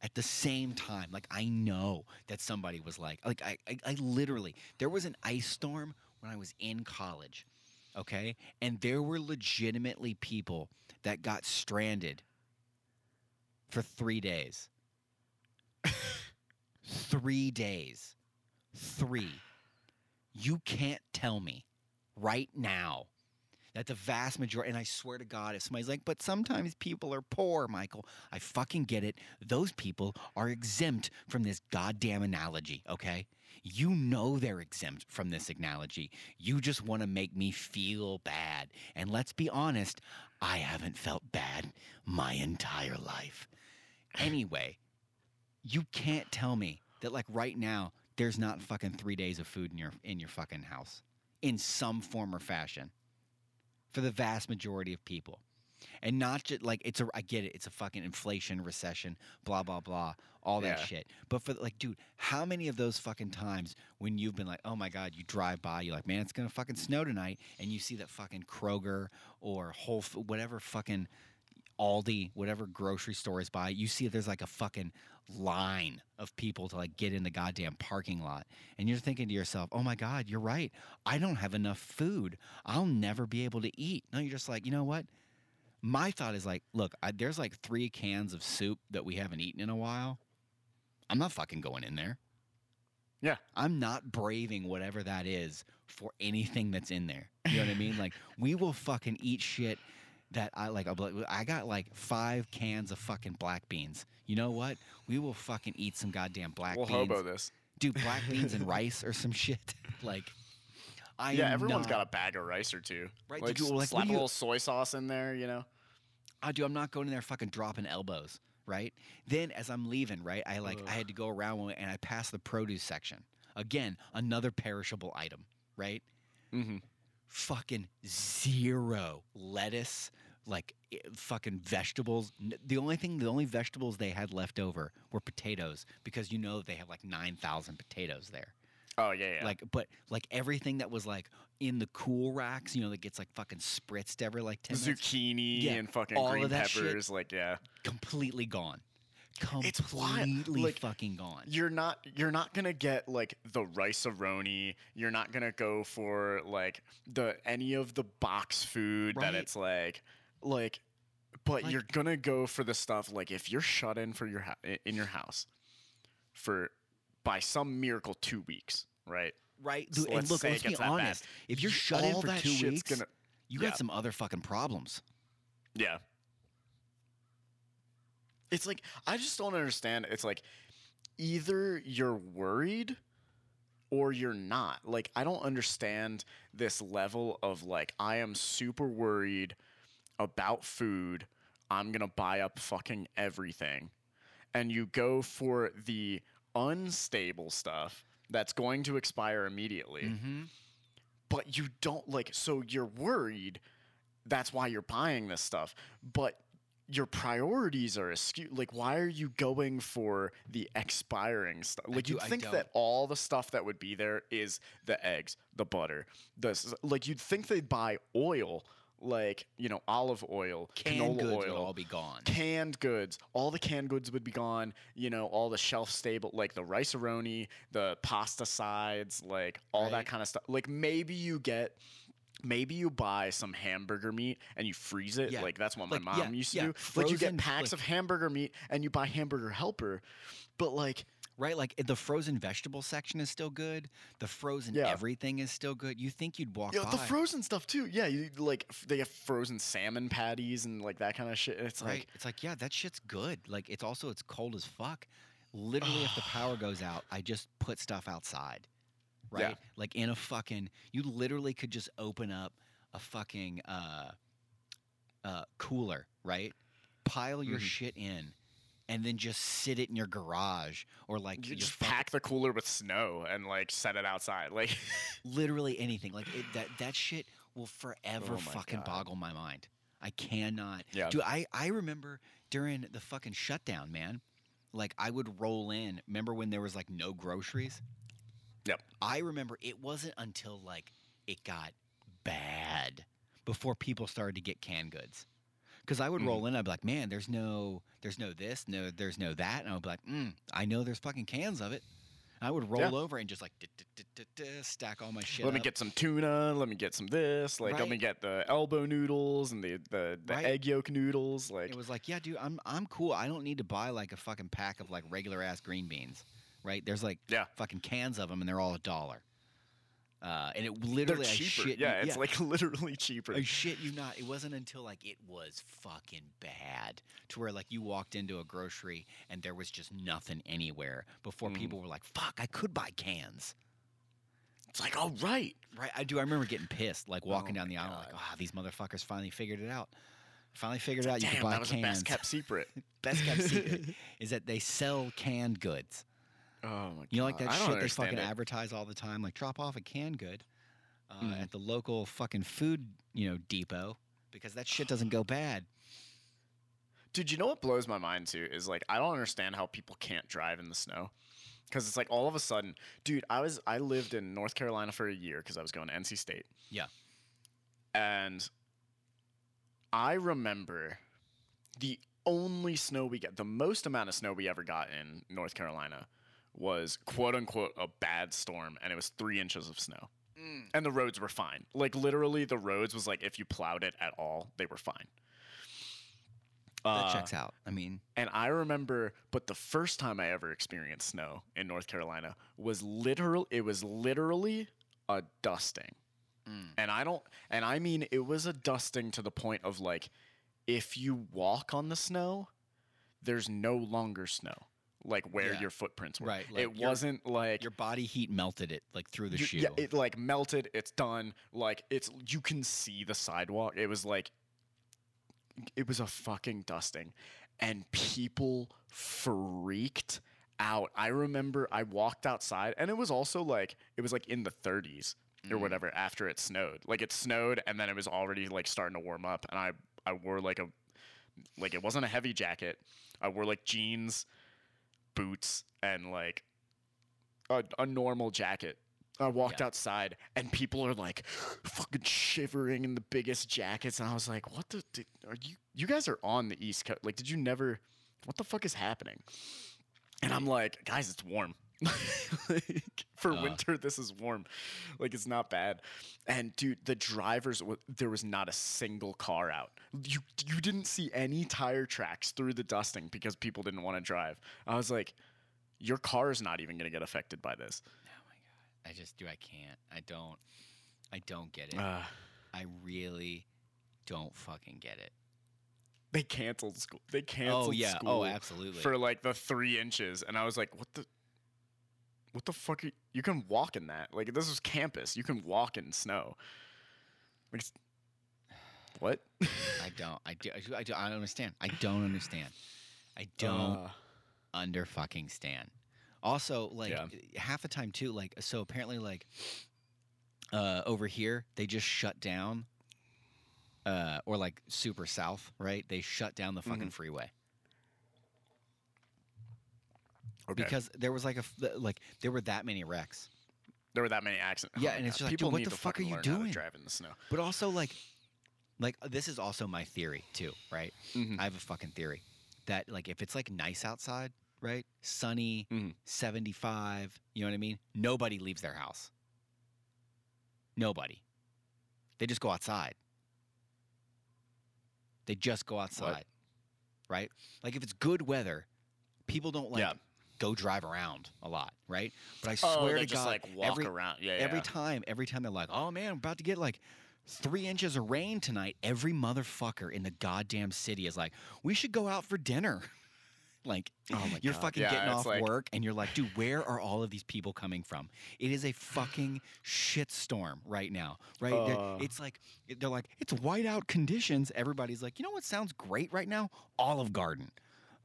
At the same time, like I know that somebody was like, like I, I, I literally there was an ice storm when I was in college. Okay, and there were legitimately people that got stranded for three days. three days. Three. You can't tell me right now that the vast majority, and I swear to God, if somebody's like, but sometimes people are poor, Michael, I fucking get it. Those people are exempt from this goddamn analogy, okay? You know they're exempt from this analogy. You just want to make me feel bad. And let's be honest, I haven't felt bad my entire life. Anyway, you can't tell me that like right now there's not fucking three days of food in your in your fucking house in some form or fashion for the vast majority of people and not just like it's a i get it it's a fucking inflation recession blah blah blah all that Yeah. shit but for like dude how many of those fucking times when you've been like oh my god you drive by you're like man it's gonna fucking snow tonight and you see that fucking kroger or whole whatever fucking Aldi, whatever grocery store is by, you see there's like a fucking line of people to like get in the goddamn parking lot. And you're thinking to yourself, oh my God, you're right. I don't have enough food. I'll never be able to eat. No, you're just like, you know what? My thought is like, look, I, there's like three cans of soup that we haven't eaten in a while. I'm not fucking going in there. Yeah. I'm not braving whatever that is for anything that's in there. You know what I mean? Like we will fucking eat shit that I like. I'll be like, I got like five cans of fucking black beans. You know what? We will fucking eat some goddamn black beans. we'll hobo this. Do black beans and rice or some shit. Like, I yeah, everyone's not, got a bag of rice or two. Right, Like, like, slap do a you- little soy sauce in there, you know. I do. I'm not going in there fucking dropping elbows, right? Then as I'm leaving, right, I like I had to go around and I passed the produce section. Again, another perishable item, right? Mm-hmm. Fucking zero lettuce, like fucking vegetables. The only thing, the only vegetables they had left over were potatoes because you know they have like nine thousand potatoes there. Oh yeah, yeah. Like, but like everything that was like in the cool racks, you know, that gets like fucking spritzed every like ten minutes, zucchini Yeah, and fucking all of green that shit. peppers. Like yeah, completely gone. It's wild, Completely like, fucking gone. you're not you're not gonna get like the Rice-A-Roni. You're not gonna go for like the any of the box food Right. that it's like like. But Like- you're gonna go for the stuff like if you're shut in for your hou- in your house for by some miracle two weeks, right? Right? So and look, let's be gets that bad. honest. If you're You- shut in for two weeks, gonna- you yeah. got some other fucking problems. Yeah. It's like I just don't understand. It's like either you're worried or you're not. Like I don't understand this level of like I am super worried about food. I'm going to buy up fucking everything. And you go for the unstable stuff that's going to expire immediately. Mm-hmm. but you don't like so you're worried that's why you're buying this stuff but your priorities are askew like why are you going for the expiring stuff? Like do- you'd think that all the stuff that would be there is the eggs the butter the like you'd think they'd buy oil like you know olive oil Canned canola goods oil would all be gone. canned goods. All the canned goods would be gone. You know, all the shelf stable, like the Rice-A-Roni, the pasta sides, like all Right. that kind of stuff. Like maybe you get. Maybe you buy some hamburger meat and you freeze it. Yeah. Like that's what my mom yeah, used to yeah, do. Like you get packs like- of hamburger meat and you buy hamburger helper. But like Right? Like the frozen vegetable section is still good. The frozen Yeah. everything is still good. You think you'd walk know, by. the frozen stuff too. Yeah, you like they have frozen salmon patties and like that kind of shit. It's right? like it's like, yeah, that shit's good. Like it's also it's cold as fuck. Literally, if the power goes out, I just put stuff outside. Right? Yeah. Like in a fucking you literally could just open up a fucking uh uh cooler, right? Pile your Mhm. shit in and then just sit it in your garage or like you just fucking- pack the cooler with snow and like set it outside. Like literally anything. Like it, that that shit will forever Oh fucking God. boggle my mind. I cannot. Yeah. Dude, I I remember during the fucking shutdown, man. Like I would roll in. Remember when there was like no groceries? Yep. I remember it wasn't until like it got bad before people started to get canned goods. Because I would Mhm. roll in, I'd be like, "Man, there's no, there's no this, no, there's no that," and I'd be like, mm, "I know there's fucking cans of it." I would roll Yeah. over and just like stack all my shit. let me up. get some tuna. Let me get some this. Like let me get the elbow noodles and the the, the Right. egg yolk noodles. Like It was like, yeah, dude, I'm I'm cool. I don't need to buy like a fucking pack of like regular ass green beans, right? There's like Yeah. fucking cans of them, and they're all a dollar. Uh, and it literally, I cheaper. shit yeah, you, it's like literally cheaper. I shit you not. It wasn't until like it was fucking bad to where like you walked into a grocery and there was just nothing anywhere before Mhm. people were like, "Fuck, I could buy cans." It's like all right. Right? I do. I remember getting pissed, like walking Oh down the aisle, like, God. "Ah, these motherfuckers finally figured it out. Finally figured out you Damn, could buy that was cans." the best kept secret. best kept secret is that they sell canned goods. Oh my god. You know, like that shit they fucking it. advertise all the time. Like, drop off a canned good uh, Mhm. at the local fucking food, you know, depot because that shit doesn't go bad. Dude, you know what blows my mind too is like I don't understand how people can't drive in the snow. Cause it's like all of a sudden, dude. I was I lived in North Carolina for a year because I was going to NC State. Yeah. And I remember the only snow we get, the most amount of snow we ever got in North Carolina was quote unquote a bad storm, and it was three inches of snow. And the roads were fine. Like literally, the roads was like if you plowed it at all, they were fine. That Uh, checks out. I mean, and I remember, but the first time I ever experienced snow in North Carolina was literal. It was literally a dusting, Mm. and I don't, and I mean it was a dusting to the point of like, if you walk on the snow, there's no longer snow, like where Yeah. your footprints were. Right, like it your- wasn't like your body heat melted it like through the you- shoe. Yeah, it like melted. It's done. Like it's you can see the sidewalk. It was like it was a fucking dusting, and people freaked out. I remember I walked outside, and it was also like it was like in the 30s or Mm. whatever after it snowed. Like it snowed, and then it was already like starting to warm up, and I I wore like a like it wasn't a heavy jacket. I wore like jeans, boots, and like a, a normal jacket. I walked Yeah. outside and people are like fucking shivering in the biggest jackets, and I was like, "What the? Did, are you? You guys are on the East Coast? Like, did you never? What the fuck is happening?" And I'm like, "Guys, it's warm. like, for Uh. winter, this is warm. Like, it's not bad." And dude, the drivers there was not a single car out. You you didn't see any tire tracks through the dusting because people didn't want to drive. I was like, "Your car is not even gonna get affected by this." Oh my god. I just do. I can't. I don't. I don't get it. Uh, I really don't fucking get it. they canceled school. They canceled oh yeah. school Oh, absolutely. for like the three inches, and I was like, "What the? What the fuck? Are you, can walk in that? Like this is campus. You can walk in snow. Like, what? I don't. I do. I, do, I, do, I don't understand. I don't understand. I don't Uh, under fucking stand. Also, like Yeah. half the time too. Like so, apparently, like uh, over here they just shut down, uh, or like super south, right? They shut down the fucking freeway okay. because there was like a like there were that many wrecks. there were that many accidents. Yeah, and it's just like, dude, people what the fuck are you learn how to doing? drive in the snow. But also like, like this is also my theory too, right? Mhm. I have a fucking theory that like if it's like nice outside, right, sunny, Mhm. seventy five, you know what I mean? Nobody leaves their house. Nobody. They just go outside. They just go outside, right? Like if it's good weather, people don't like Yeah. Go drive around a lot, right? But I Oh, swear they to just God, like walk every, around. Yeah, every yeah. time, every time they're like, "Oh man, I'm about to get like three inches of rain tonight." Every motherfucker in the goddamn city is like, "We should go out for dinner." like, Oh my you're God. fucking Yeah, getting off like- work, and you're like, "Dude, where are all of these people coming from?" It is a fucking shitstorm right now, right? Uh. it's like they're like, "It's whiteout conditions." Everybody's like, "You know what sounds great right now? Olive Garden."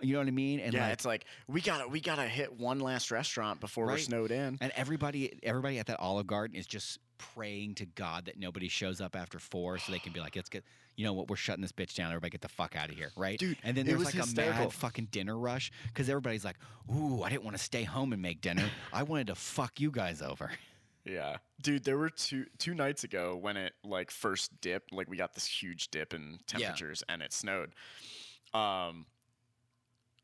You know what I mean? And yeah, like, it's like we gotta we gotta hit one last restaurant before we're snowed in. And everybody, everybody at that Olive Garden is just praying to God that nobody shows up after four, so they can be like, "Let's get, you know what, we're shutting this bitch down. Everybody get the fuck out of here, right?" Dude, And then there's like hysterical. a mad fucking dinner rush because everybody's like, "Ooh, I didn't want to stay home and make dinner. I wanted to fuck you guys over." Yeah, dude, there were two two nights ago when it like first dipped. Like we got this huge dip in temperatures and it snowed. Um,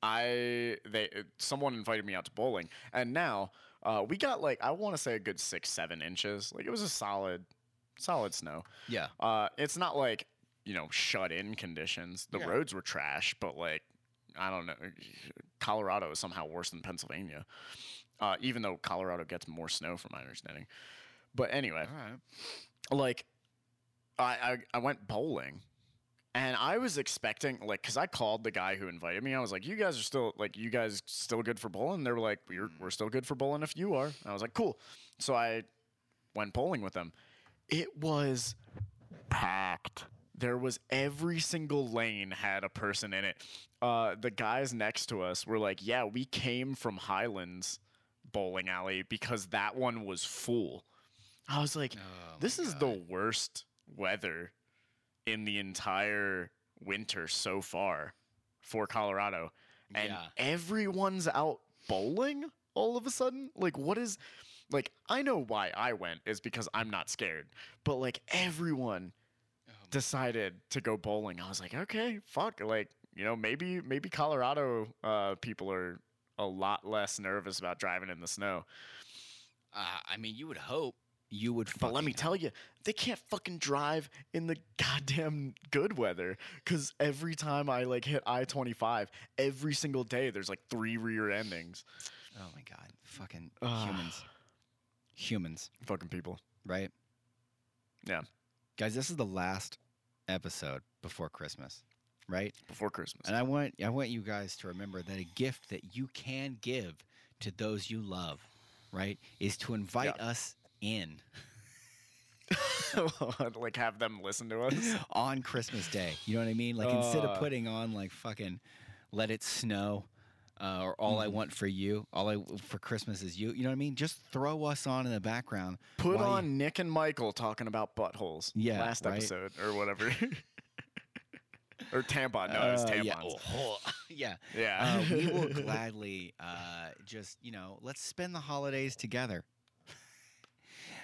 I they someone invited me out to bowling, and now uh, we got like I want to say a good six seven inches. Like it was a solid solid snow. Yeah, Uh, it's not like you know shut in conditions. The Yeah. roads were trash, but like I don't know, Colorado is somehow worse than Pennsylvania. Uh, even though Colorado gets more snow, from my understanding. But anyway, right. like I, I I went bowling. And I was expecting, like, cause I called the guy who invited me. I was like, "You guys are still, like, you guys still good for bowling?" They were like, "We're we're still good for bowling if you are." And I was like, "Cool." So I went bowling with them. It was packed. There was every single lane had a person in it. Uh, the guys next to us were like, "Yeah, we came from Highlands bowling alley because that one was full." I was like, Oh, "This is God. the worst weather in the entire winter so far for Colorado." And Yeah. everyone's out bowling all of a sudden. Like, what is like? I know why I went is because I'm not scared, but like everyone Oh, decided to go bowling. I was like, okay, fuck. Like, you know, maybe maybe Colorado uh, people are a lot less nervous about driving in the snow. Uh, I mean, you would hope. You would. But let me tell you, they can't fucking drive in the goddamn good weather. Cause every time I like hit I twenty five, every single day there's like three rear endings. Oh my god, fucking Ugh. humans. Humans, Fucking people. right? Yeah. Guys, this is the last episode before Christmas, right? Before Christmas. And I want I want you guys to remember that a gift that you can give to those you love, right, is to invite Yeah. us in like have them listen to us. on Christmas Day. You know what I mean? Like instead Uh. of putting on like fucking "Let It Snow" uh, or "All I Mhm. Want for You," all I for Christmas is you. You know what I mean? Just throw us on in the background. Put while you- on Nick and Michael talking about buttholes. Yeah, Last right? episode or whatever. or tampon. No, it's Uh, tampons. yeah. Oh, yeah. Yeah. Uh, we will gladly uh, just, you know, let's spend the holidays together.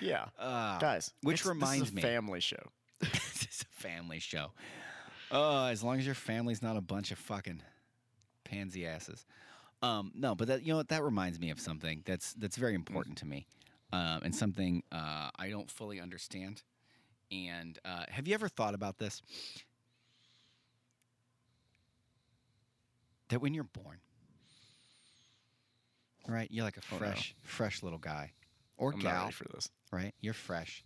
Yeah. Uh, Guys, which it's- this is a reminds me- family show. this is a family show. Uh, as long as your family's not a bunch of fucking pansy asses. Um, no, but that you know what that reminds me of something that's that's very important to me, um, and something uh, I don't fully understand. And uh, have you ever thought about this? That when you're born, right, you're like a Oh, fresh, fresh little guy or I'm not gal, ready for this. Right? You're fresh.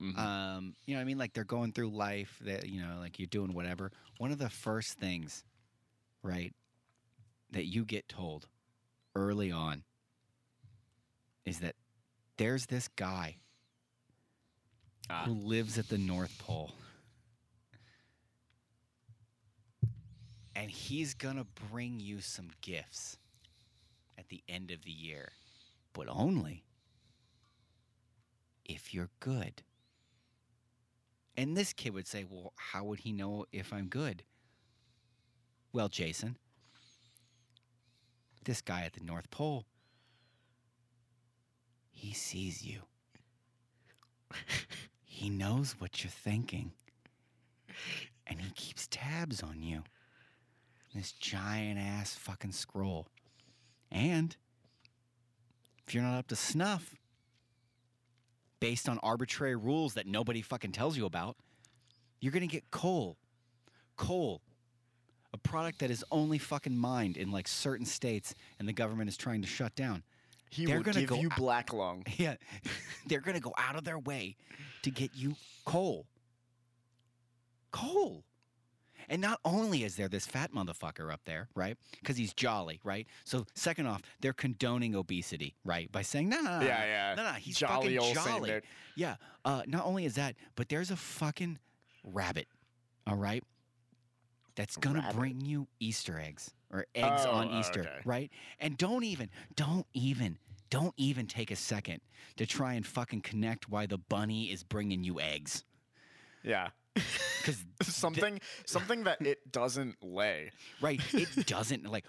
Mhm. Um, you know, what I mean, like they're going through life. That you know, like you're doing whatever. One of the first things, right, that you get told early on is that there's this guy Ah. who lives at the North Pole, and he's gonna bring you some gifts at the end of the year, but only if you're good. And this kid would say, Well, how would he know if I'm good? Well, Jason, this guy at the North Pole, he sees you. he knows what you're thinking. And he keeps tabs on you. This giant ass fucking scroll. And if you're not up to snuff, based on arbitrary rules that nobody fucking tells you about, you're gonna get coal. Coal. A product that is only fucking mined in like certain states and the government is trying to shut down. He They're will gonna give go you out- black lung. Yeah. They're gonna go out of their way to get you coal. Coal. And not only is there this fat motherfucker up there, right? Because he's jolly, right? So second off, they're condoning obesity, right? By saying, no, no, no, yeah, yeah. no, no, he's jolly fucking Saint jolly. Nick. Yeah. Uh, not only is that, but there's a fucking rabbit, all right? That's gonna Rabbit. bring you Easter eggs or eggs on Oh, oh, Easter, okay. right? And don't even, don't even, don't even take a second to try and fucking connect why the bunny is bringing you eggs. Yeah. Because, something something that it doesn't lay. right, it doesn't, like,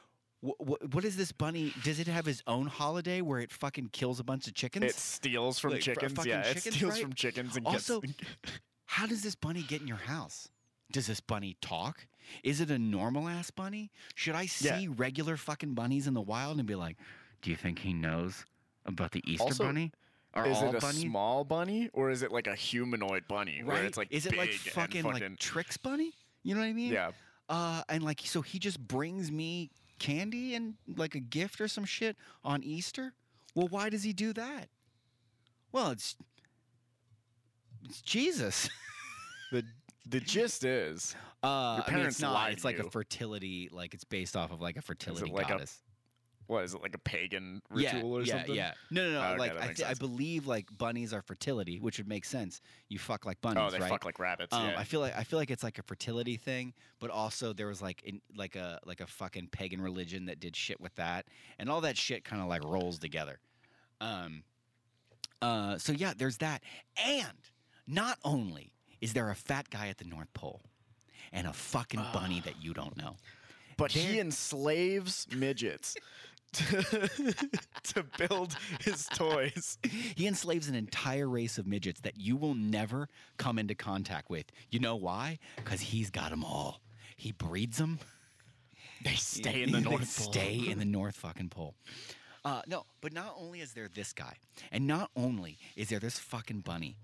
wh- wh- what is this bunny? Does it have his own holiday where it fucking kills a bunch of chickens? It steals from Like, fr- chickens. fucking Yeah, chickens, it steals right? from chickens and Also, gets. How does this bunny get in your house? Does this bunny talk? Is it a normal ass bunny? Should I see Yeah. regular fucking bunnies in the wild and be like, do you think he knows about the Easter Also, bunny? Are is it a bunnies small bunny or is it like a humanoid bunny where right? it's like Is it like big and fucking, like Trix bunny? You know what I mean? yeah Uh, and like, so he just brings me candy and like a gift or some shit on Easter. Well, why does he do that? Well, it's it's Jesus. the the gist is Uh, I mean, parents it's not. It's like a fertility. Like it's based off of like a fertility like goddess. What is it like a pagan ritual or yeah, something? Yeah, No, no, no. Oh, okay, like I, th- I believe like bunnies are fertility, which would make sense. You fuck like bunnies, Oh, they right? fuck like rabbits. um, yeah. I feel like I feel like it's like a fertility thing, but also there was like in, like a like a fucking pagan religion that did shit with that, and all that shit kind of like rolls together. Um, uh, so yeah, there's that, and not only is there a fat guy at the North Pole, and a fucking bunny that you don't know. but he they're- enslaves midgets to, to build his toys. He enslaves an entire race of midgets that you will never come into contact with. You know why? Because he's got them all. He breeds them. They stay in the North Pole. Stay in the North fucking pole. Uh, no, but not only is there this guy, and not only is there this fucking bunny,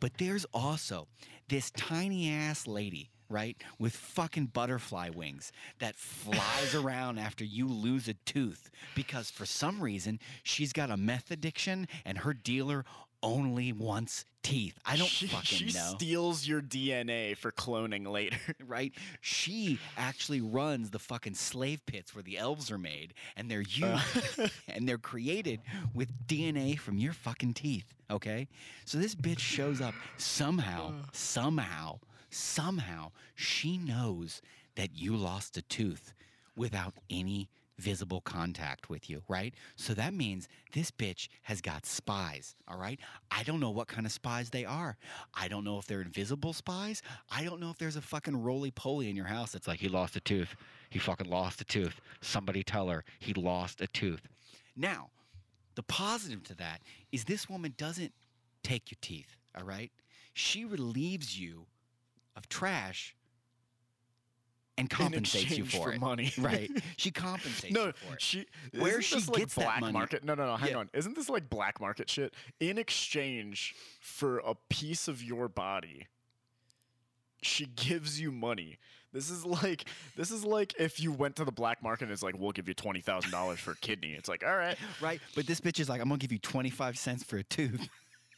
but there's also this tiny ass lady, right, with fucking butterfly wings that flies around after you lose a tooth because for some reason she's got a meth addiction and her dealer only wants teeth. I don't she, fucking she know steals your DNA for cloning later. right? She actually runs the fucking slave pits where the elves are made, and they're Uh. used and they're created with DNA from your fucking teeth. Okay, so this bitch shows up somehow, somehow, somehow. She knows that you lost a tooth without any visible contact with you, right? So that means this bitch has got spies, all right? I don't know what kind of spies they are. I don't know if they're invisible spies. I don't know if there's a fucking roly poly in your house that's like, he lost a tooth. He fucking lost a tooth. Somebody tell her he lost a tooth. Now, the positive to that is this woman doesn't take your teeth, all right? She relieves you of trash and compensates you for, for it. money. Right. She compensates No, you for it. she Where she like, gets that black money- market. No, no, no. Hang Yeah. on. Isn't this like black market shit? In exchange for a piece of your body, she gives you money. This is like this is like if you went to the black market and it's like we'll give you twenty thousand dollars for a kidney. It's like all right, Right? But this bitch is like, I'm gonna give you 25 cents for a tooth.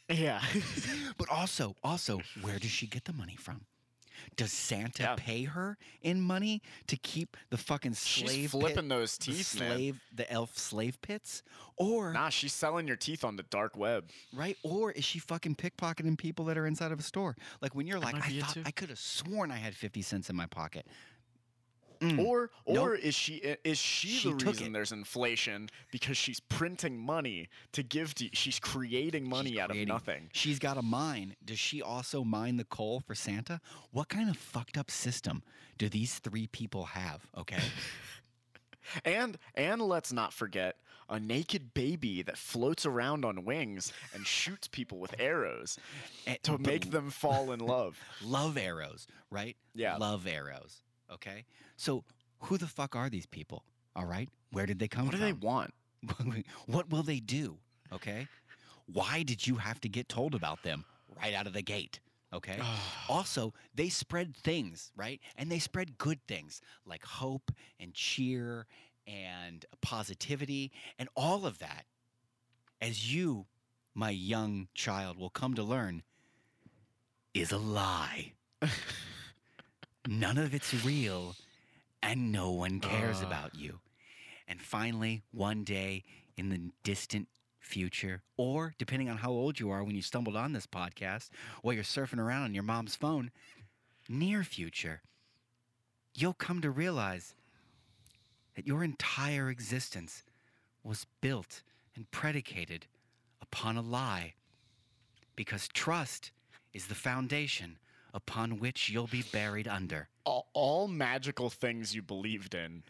yeah. But also, also, where does she get the money from? Does Santa Yeah. pay her in money to keep the fucking slave She's pit- flipping those the teeth, man. slave, the elf slave pits, or Nah, she's selling your teeth on the dark web. right? Or is she fucking pickpocketing people that are inside of a store? Like when you're like, I thought. I could have sworn I had 50 cents in my pocket. Mm. Or Nope. or is she is she, She the reason there's inflation because she's printing money to give to she's creating money She's out creating- of nothing. She's got a mine. Does she also mine the coal for Santa? What kind of fucked up system do these three people have? Okay. And and let's not forget a naked baby that floats around on wings and shoots people with arrows And- to but make them fall in love. love arrows, right? Yeah. Love arrows. Okay. So who the fuck are these people? All right. Where did they come from? What do they want? what will they do? Okay. Why did you have to get told about them right out of the gate? Okay. also, they spread things, right? And they spread good things like hope and cheer and positivity and all of that. As you, my young child, will come to learn, is a lie. None of it's real, and no one cares Ah. about you. And finally, one day in the distant future, or depending on how old you are when you stumbled on this podcast, while you're surfing around on your mom's phone, near future, you'll come to realize that your entire existence was built and predicated upon a lie. Because trust is the foundation upon which you'll be buried under. All, all magical things you believed in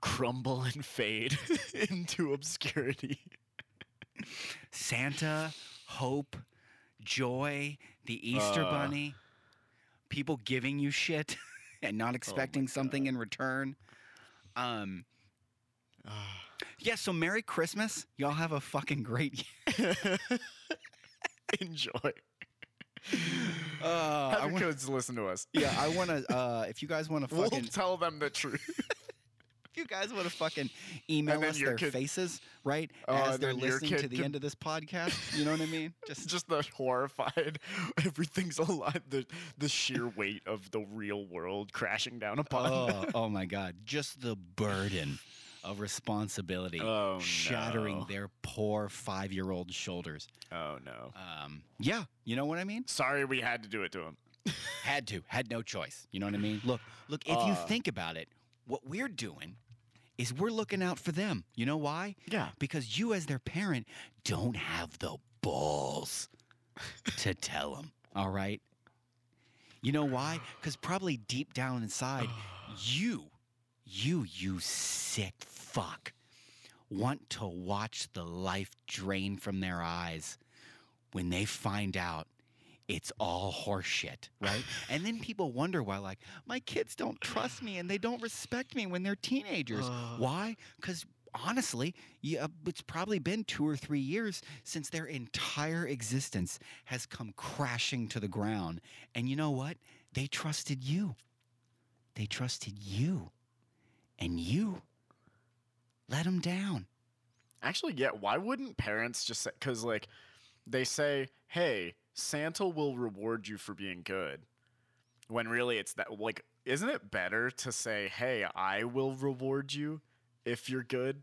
crumble and fade into obscurity. Santa, hope, joy, the Easter Uh. Bunny, people giving you shit and not expecting something in return. Um, yeah, so Merry Christmas. Y'all have a fucking great year. Enjoy. Uh, Have I your wa- kids listen to us. yeah, I want to. Uh, if you guys want to We'll fucking, tell them the truth. if you guys want to fucking email then us your their kid- faces, right, Oh, as and they're then your listening to the could- end of this podcast, you know what I mean? Just just the horrified everything's alive the the sheer weight of the real world crashing down upon oh, oh my god just the burden of responsibility Oh, shattering no. their poor five-year-old shoulders. Oh no. Um, yeah you know what i mean? Sorry we had to do it to him. Had to. Had no choice. You know what i mean? Look look if you Uh. think about it what we're doing is we're looking out for them. You know why? Yeah. Because you as their parent don't have the balls to tell them all right? You know why? Because probably deep down inside you you you sick fuck want to watch the life drain from their eyes when they find out it's all horseshit, right? and then people wonder why, like, my kids don't trust me and they don't respect me when they're teenagers. Ugh. Why? Because honestly, yeah, it's probably been two or three years since their entire existence has come crashing to the ground. And you know what? They trusted you. They trusted you. And you let them down. actually yeah why wouldn't parents just say because like they say hey santa will reward you for being good when really it's that like isn't it better to say hey i will reward you if you're good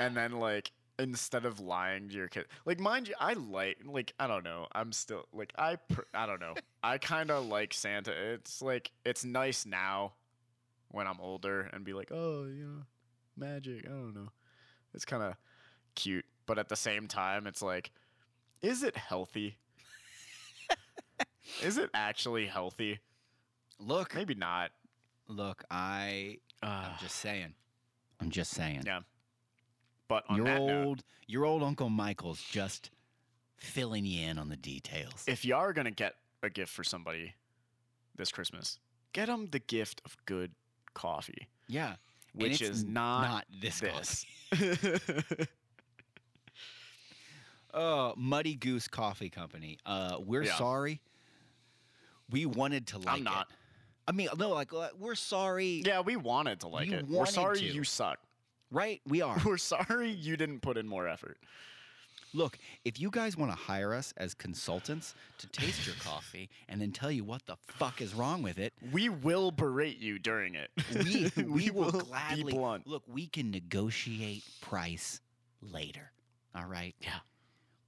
and then like instead of lying to your kid like mind you i like like i don't know i'm still like i pr- i don't know i kind of like santa it's like it's nice now when I'm older and be like, oh, you know, magic. I don't know. It's kind of cute, but at the same time, it's like, is it healthy? is it actually healthy? Look, Maybe not. look, I I'm just saying. I'm just saying. Yeah. But on your that old note, your old Uncle Michael's just filling you in on the details. if you are gonna get a gift for somebody this Christmas, get them the gift of good coffee, yeah. Which is not, not this this. Oh, Muddy Goose Coffee Company. Uh, we're Yeah. sorry. We wanted to like I'm not. it. I mean, no, like uh, we're sorry. Yeah, we wanted to like You it. We're sorry to. you suck. Right? We are. We're sorry you didn't put in more effort. Look, if you guys want to hire us as consultants to taste your coffee and then tell you what the fuck is wrong with it, We will berate you during it. we we, will, will gladly be blunt. look. We can negotiate price later. All right. Yeah.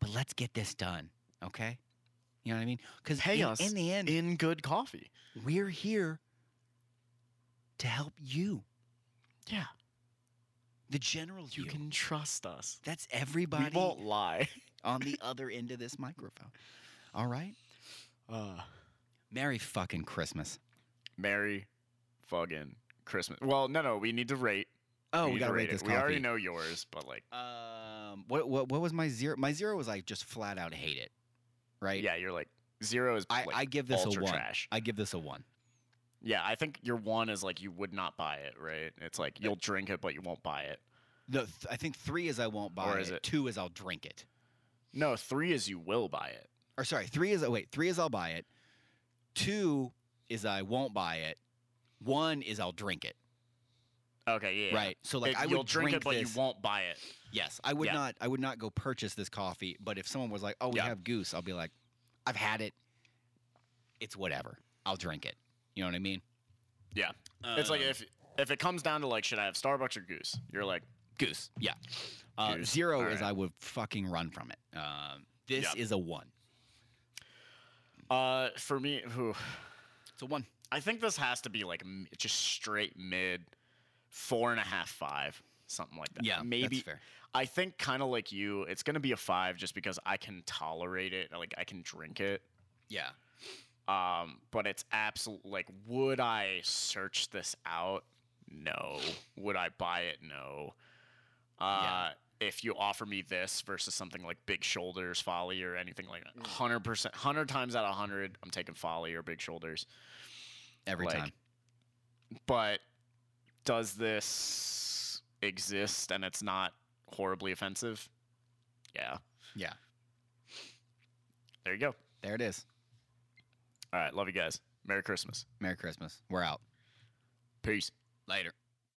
But let's get this done. Okay. You know what I mean? Because in, us in the end, in good coffee. we're here to help you, Yeah, the general you you. can trust us. That's everybody. We won't lie. on the other end of this microphone. All right. Uh, Merry fucking Christmas. Merry fucking Christmas. Well, no, no, we need to rate. Oh, we, need gotta to rate this it. coffee. We already know yours, but like, Um, what what what was my zero? My zero was like just flat out hate it, right? yeah, you're like zero is. I, like, I give this a one. Trash. I give this a one. Yeah, I think your one is like you would not buy it, right? It's like you'll drink it, but you won't buy it. The th- I think three is I won't buy Or it. is it- Two is I'll drink it. No, three is you will buy it. Or sorry, three is wait, three is I'll buy it. Two is I won't buy it. One is I'll drink it. Okay, yeah. Right. So like It- I would you'll drink, drink it, but this- you won't buy it. Yes, I would Yeah. not. I would not go purchase this coffee. But if someone was like, "Oh, we Yeah. have goose," I'll be like, "I've had it. It's whatever. I'll drink it." You know what I mean? Yeah. it's like if if it comes down to like, should I have Starbucks or Goose? You're like, Goose. Yeah. Uh, Goose. Zero All is right. I would fucking run from it. Um, this Yep. is a one. uh, for me, whew, It's a one. I think this has to be like just straight mid, four and a half, five, something like that. Yeah, maybe. That's fair. I think kind of like you, it's gonna be a five just because I can tolerate it. Like I can drink it. Yeah. Um, but it's absolute. Like, would I search this out? No. Would I buy it? No. Uh, Yeah. If you offer me this versus something like Big Shoulders, Folly, or anything like Mm. that, hundred percent, hundred times out of hundred, I'm taking Folly or Big Shoulders. Every Like, time. But does this exist and it's not horribly offensive? Yeah. Yeah. There you go. There it is. All right. Love you guys. Merry Christmas. Merry Christmas. We're out. Peace. Later.